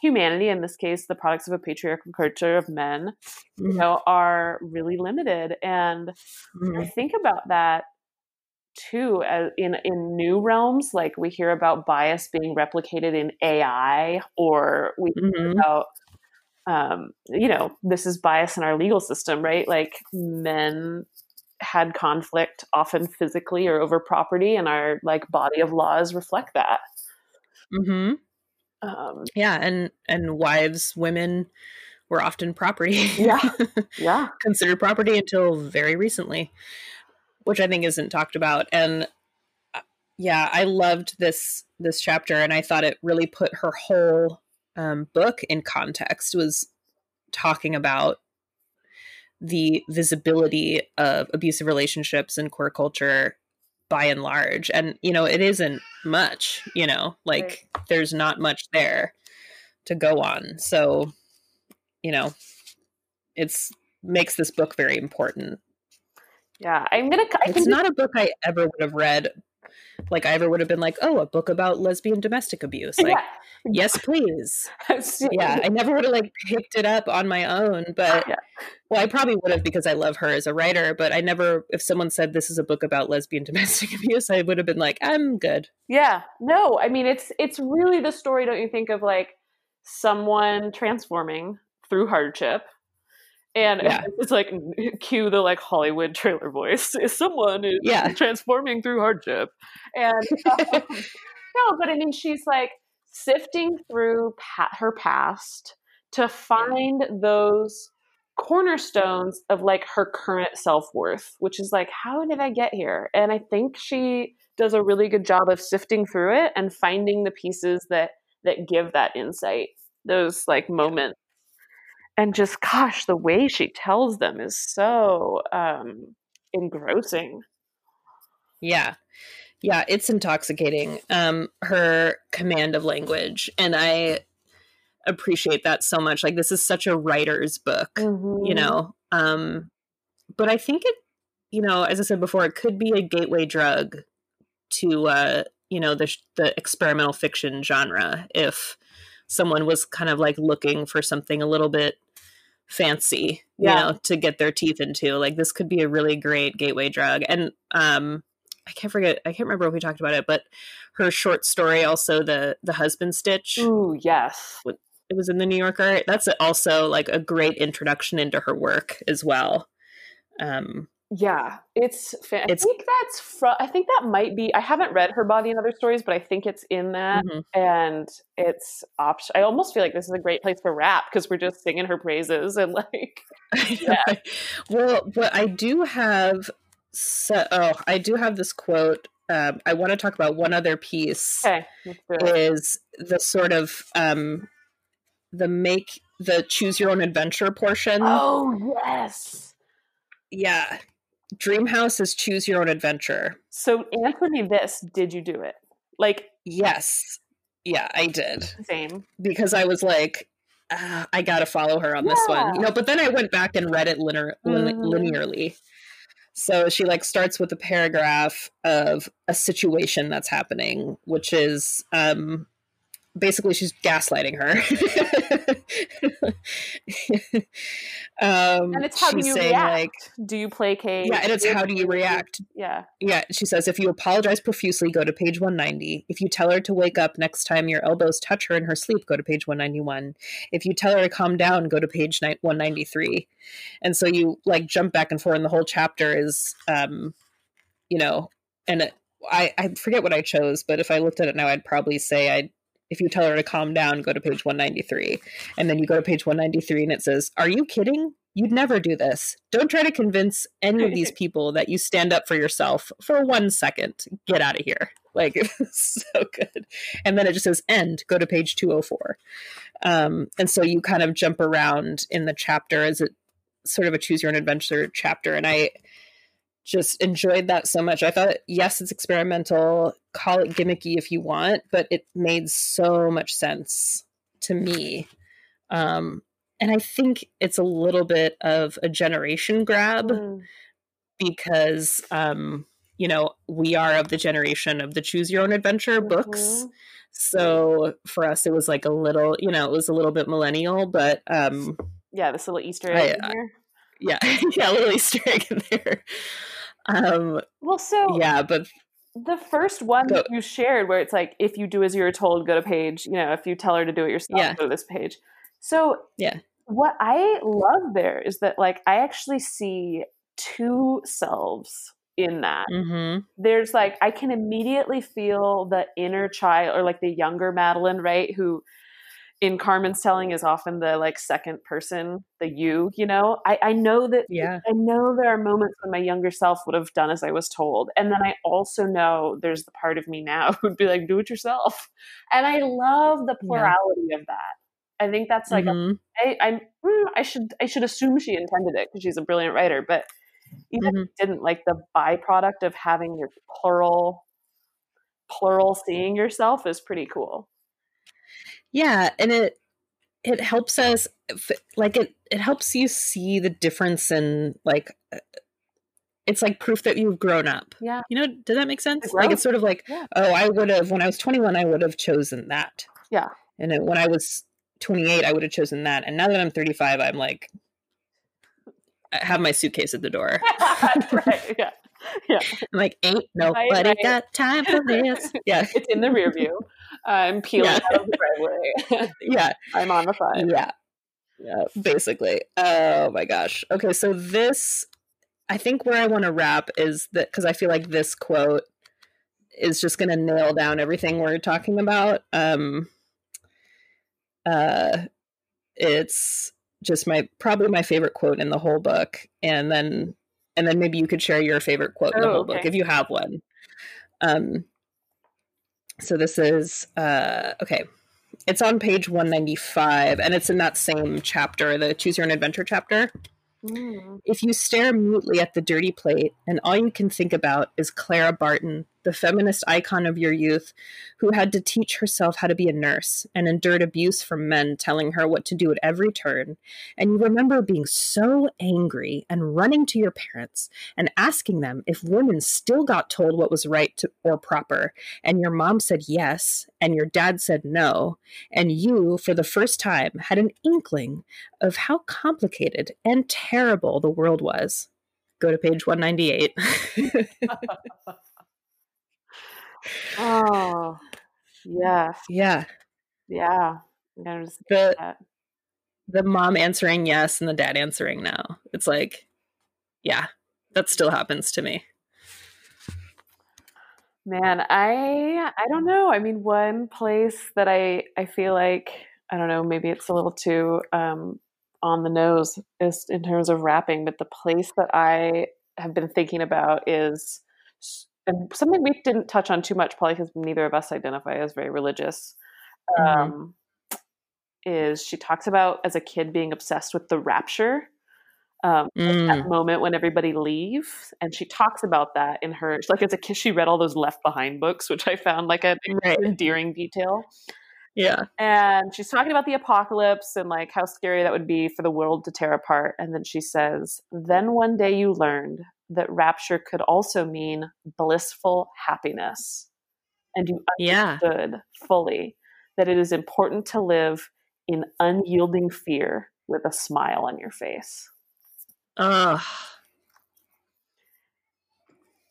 humanity, in this case, the products of a patriarchal culture of men, mm-hmm. you know, are really limited. And mm-hmm. I think about that too uh, in in new realms like we hear about bias being replicated in ai or we mm-hmm. hear about um, you know this is bias in our legal system right like men had conflict often physically or over property and our like body of laws reflect that mm-hmm. Um, yeah and and wives women were often property yeah yeah considered property until very recently which I think isn't talked about. And uh, yeah, I loved this this chapter, and I thought it really put her whole um, book in context. Was talking about the visibility of abusive relationships in queer culture by and large and you know it isn't much you know like right. there's not much there to go on so you know it's makes this book very important yeah, I'm gonna. I it's not a book I ever would have read. Like I ever would have been like, oh, a book about lesbian domestic abuse. Like, yeah. Yes, please. yeah, I never would have like picked it up on my own, but yeah. well, I probably would have because I love her as a writer. But I never, if someone said this is a book about lesbian domestic abuse, I would have been like, I'm good. Yeah, no, I mean it's it's really the story. Don't you think of like someone transforming through hardship and yeah. it's like cue the like Hollywood trailer voice. Is someone is yeah. transforming through hardship, and um, no, but I mean she's like sifting through pa- her past to find those cornerstones of like her current self-worth which is like how did i get here? And i think she does a really good job of sifting through it and finding the pieces that that give that insight those like moments. And just gosh the way she tells them is so um engrossing. Yeah yeah it's intoxicating um her command of language and i appreciate that so much like this is such a writer's book mm-hmm. you know um but i think it you know as i said before it could be a gateway drug to uh you know the the experimental fiction genre if someone was kind of like looking for something a little bit fancy, yeah. you know, to get their teeth into. Like this could be a really great gateway drug. And um I can't forget I can't remember if we talked about it, but her short story also the the husband stitch. Ooh, yes. It was in the New Yorker. That's also like a great introduction into her work as well. Um, yeah, it's. Fa- I It's- think that's from. I think that might be. I haven't read her body and other stories, but I think it's in that, mhm. and it's option. I almost feel like this is a great place for rap because we're just singing her praises and like. Yeah. well, but I do have. So, oh, I do have this quote. Um, I want to talk about one other piece. Okay, let's do it. Is the sort of um, the make the choose your own adventure portion? Oh yes. Yeah, Dream House as choose your own adventure. So Anthony, this: Did you do it? Like Yes, yeah, I did same. because I was like, ah, I gotta follow her on this one, you know. But then I went back and read it linear, lin- Mhm. linearly. So she like starts with a paragraph of a situation that's happening, which is um, basically she's gaslighting her. um, And it's how do you saying, react? Like, do you placate? yeah, and it's how do you react? Yeah. Yeah, she says if you apologize profusely, go to page 190. If you tell her to wake up next time your elbows touch her in her sleep, go to page 191. If you tell her to calm down, go to page 193. And so you like jump back and forth, and the whole chapter is, um, you know, and it, I I forget what I chose, but if I looked at it now, I'd probably say I'd. If you tell her to calm down, go to page 193. And then you go to page 193 and it says, Are you kidding? You'd never do this. Don't try to convince any of these people that you stand up for yourself for one second. Get out of here. Like, it was so good. And then it just says end, go to page 204. Um, and so you kind of jump around in the chapter as it sort of a choose your own adventure chapter. And I just enjoyed that so much. I thought, yes, it's experimental, call it gimmicky if you want, but it made so much sense to me. Um, and I think it's a little bit of a generation grab Mm. because, um, you know, we are of the generation of the choose your own adventure books. Mhm. So for us, it was like a little, you know, it was a little bit millennial, but um, Yeah, this little Easter egg in I- here. yeah, yeah, a little Easter egg in there. Um, Well, so yeah, but the first one that you shared, where it's like, if you do as you're told, go to page. You know, if you tell her to do it yourself, Yeah. go to this page. So Yeah. what I love there is that like I actually see two selves in that. mhm, there's like I can immediately feel the inner child or like the younger Madeline, right? Who in Carmen's telling is often the like second person, the you, you know. I, I know that yeah, I know there are moments when my younger self would have done as I was told. And then I also know there's the part of me now who'd be like, do it yourself. And I love the Yeah. plurality of that. I think that's like a mhm, I, I'm, mm, I should I should assume she intended it because she's a brilliant writer, but even if she didn't like the byproduct of having your plural plural seeing yourself is pretty cool. Yeah, and it it helps us like it it helps you see the difference in like uh, it's like proof that you've grown up. Yeah. You know, does that make sense? Like it's sort of like, Yeah. oh, I would have when I was 21, I would have chosen that. Yeah. And then when I was 28, I would have chosen that. And now that I'm 35, I'm like, I have my suitcase at the door. right. Yeah. Yeah. I'm like, ain't nobody right. got time for this. Yeah, It's in the rear view. I'm peeling Yeah. out of the driveway. yeah, I'm on the five. yeah, yeah. Basically, oh my gosh. Okay, so this, I think where I want to wrap is that because I feel like this quote is just going to nail down everything we're talking about. Um, uh, it's just my probably my favorite quote in the whole book, and then and then maybe you could share your favorite quote in the Oh, whole book if you have one. Um, so this is uh, okay. It's on page 195, and it's in that same chapter, the Choose Your Own Adventure chapter. Mm. If you stare mutely at the dirty plate and all you can think about is Clara Barton, the feminist icon of your youth, who had to teach herself how to be a nurse and endured abuse from men telling her what to do at every turn, and you remember being so angry and running to your parents and asking them if women still got told what was right to, or proper, and your mom said yes, and your dad said no, and you, for the first time, had an inkling of how complicated and terrible the world was. Go to page 198. Oh, yeah. yeah. Yeah. The the mom answering yes and the dad answering no. It's like, yeah, that still happens to me. Man, I I don't know. I mean, one place that I I feel like I don't know, maybe it's a little too um, on the nose is in terms of rapping, but the place that I have been thinking about is and something we didn't touch on too much, probably because neither of us identify as very religious. Mhm. Um, is she talks about as a kid being obsessed with the rapture um, Mm. that moment when everybody leaves and she talks about that in her like as a kid she read all those left behind books which i found like an Right. endearing detail Yeah. and she's talking about the apocalypse and like how scary that would be for the world to tear apart and then she says then one day you learned that rapture could also mean blissful happiness and you Yeah. understood fully that it is important to live in unyielding fear with a smile on your face Ugh.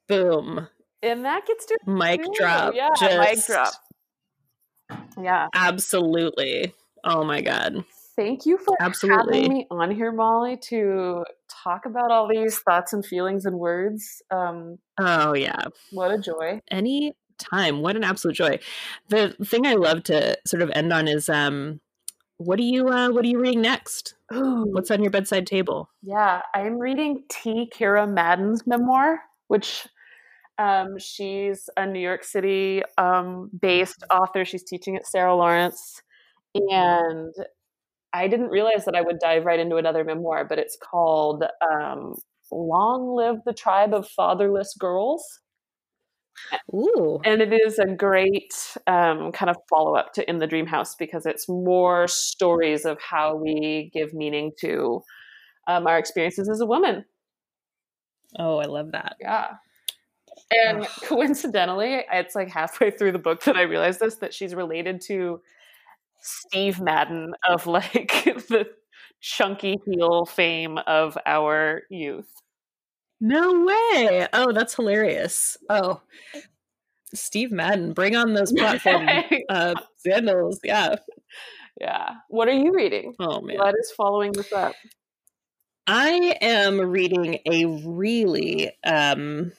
Boom. and that gets to Mic Ooh, drop. yeah, mic drop. Yeah. Absolutely. Oh my god. Thank you for Absolutely. having me on here, Molly, to talk about all these thoughts and feelings and words. Um, Oh yeah. what a joy. Any time. What an absolute joy. The thing I love to sort of end on is um what are you uh what are you reading next? Ooh, What's on your bedside table? yeah, I'm reading T. Kira Madden's memoir, which um, she's a New York City um, based author. She's teaching at Sarah Lawrence. And I didn't realize that I would dive right into another memoir, but it's called um, Long Live the Tribe of Fatherless Girls. Ooh. and it is a great um, kind of follow up to In the Dream House because it's more stories of how we give meaning to um, our experiences as a woman. Oh, I love that. Yeah. And coincidentally, it's like halfway through the book that I realized this that she's related to Steve Madden of like the chunky heel fame of our youth. No way. Oh, that's hilarious. Oh. Steve Madden, bring on those platform uh sandals. Yeah. yeah. What are you reading? Oh man. What is following this up? I am reading a really um,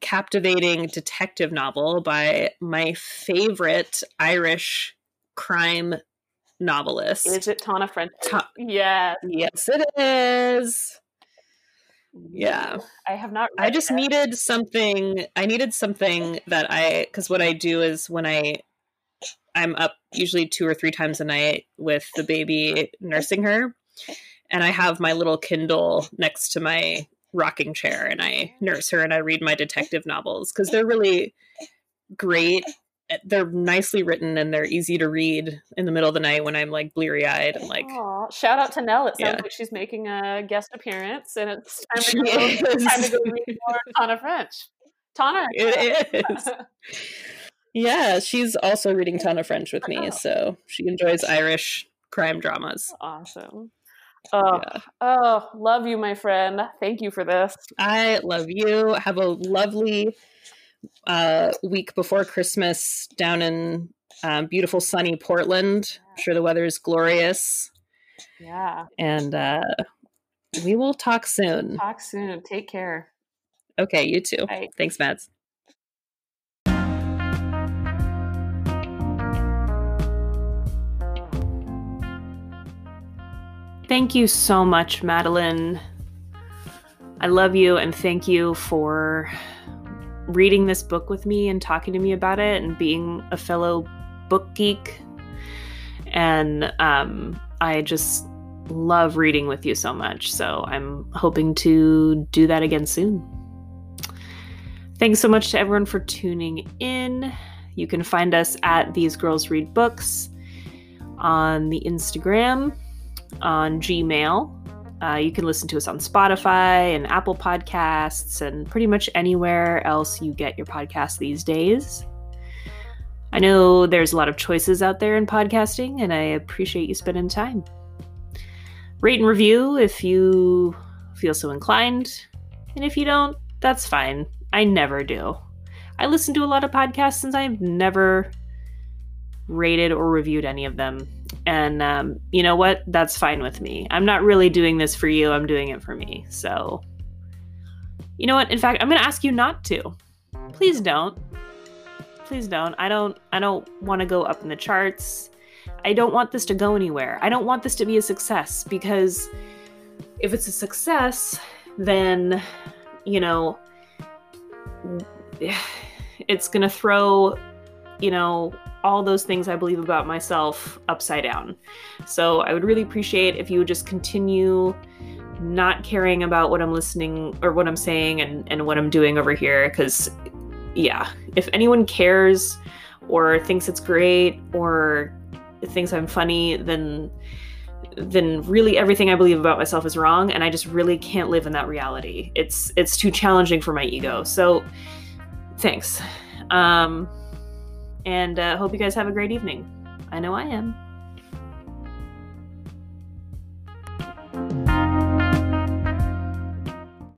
captivating detective novel by my favorite Irish crime novelist. Is it Tana French? Ta- yes. yes, it is. Yeah. I have not. I just needed something. I needed something that I, because what I do is when I, I'm up usually two or three times a night with the baby nursing her, and I have my little Kindle next to my rocking chair, and I nurse her and I read my detective novels because they're really great. Eh, they're nicely written and they're easy to read in the middle of the night when I'm like bleary eyed and like. Aw, shout out to Nell. It sounds Yeah. like she's making a guest appearance, and it's time to go, time to go read more Tana French. Tana, It is. Yeah, she's also reading Tana French with me, Oh. so she enjoys Irish crime dramas. awesome. Oh, Yeah. oh, love you, my friend. Thank you for this. I love you. Have a lovely uh, week before Christmas down in um, beautiful sunny Portland. I'm sure the weather is glorious, Yeah. and uh, we will talk soon. Talk soon. Take care. Okay, you too. Bye. Thanks, Mads. Thank you so much, Madeline. I love you and thank you for reading this book with me and talking to me about it and being a fellow book geek. And um, I just love reading with you so much. So I'm hoping to do that again soon. Thanks so much to everyone for tuning in. You can find us at These Girls Read Books on the Instagram on Gmail. Uh, you can listen to us on Spotify and Apple Podcasts and pretty much anywhere else you get your podcast these days. I know there's a lot of choices out there in podcasting, and I appreciate you spending time. Rate and review if you feel so inclined, and if you don't, that's fine. I never do. I listen to a lot of podcasts and I've never rated or reviewed any of them. And um, you know what? That's fine with me. I'm not really doing this for you, I'm doing it for me. So, you know what? In fact, I'm going to ask you not to. Please don't. Please don't. I don't I don't want to go up in the charts. I don't want this to go anywhere. I don't want this to be a success because if it's a success, then you know it's going to throw you know all those things I believe about myself upside down. So I would really appreciate if you would just continue not caring about what I'm listening or what I'm saying and, and what I'm doing over here. Because, yeah, if anyone cares or thinks it's great or thinks I'm funny, then then really everything I believe about myself is wrong and I just really can't live in that reality. It's it's too challenging for my ego. So thanks. Um and uh, hope you guys have a great evening. I know I am.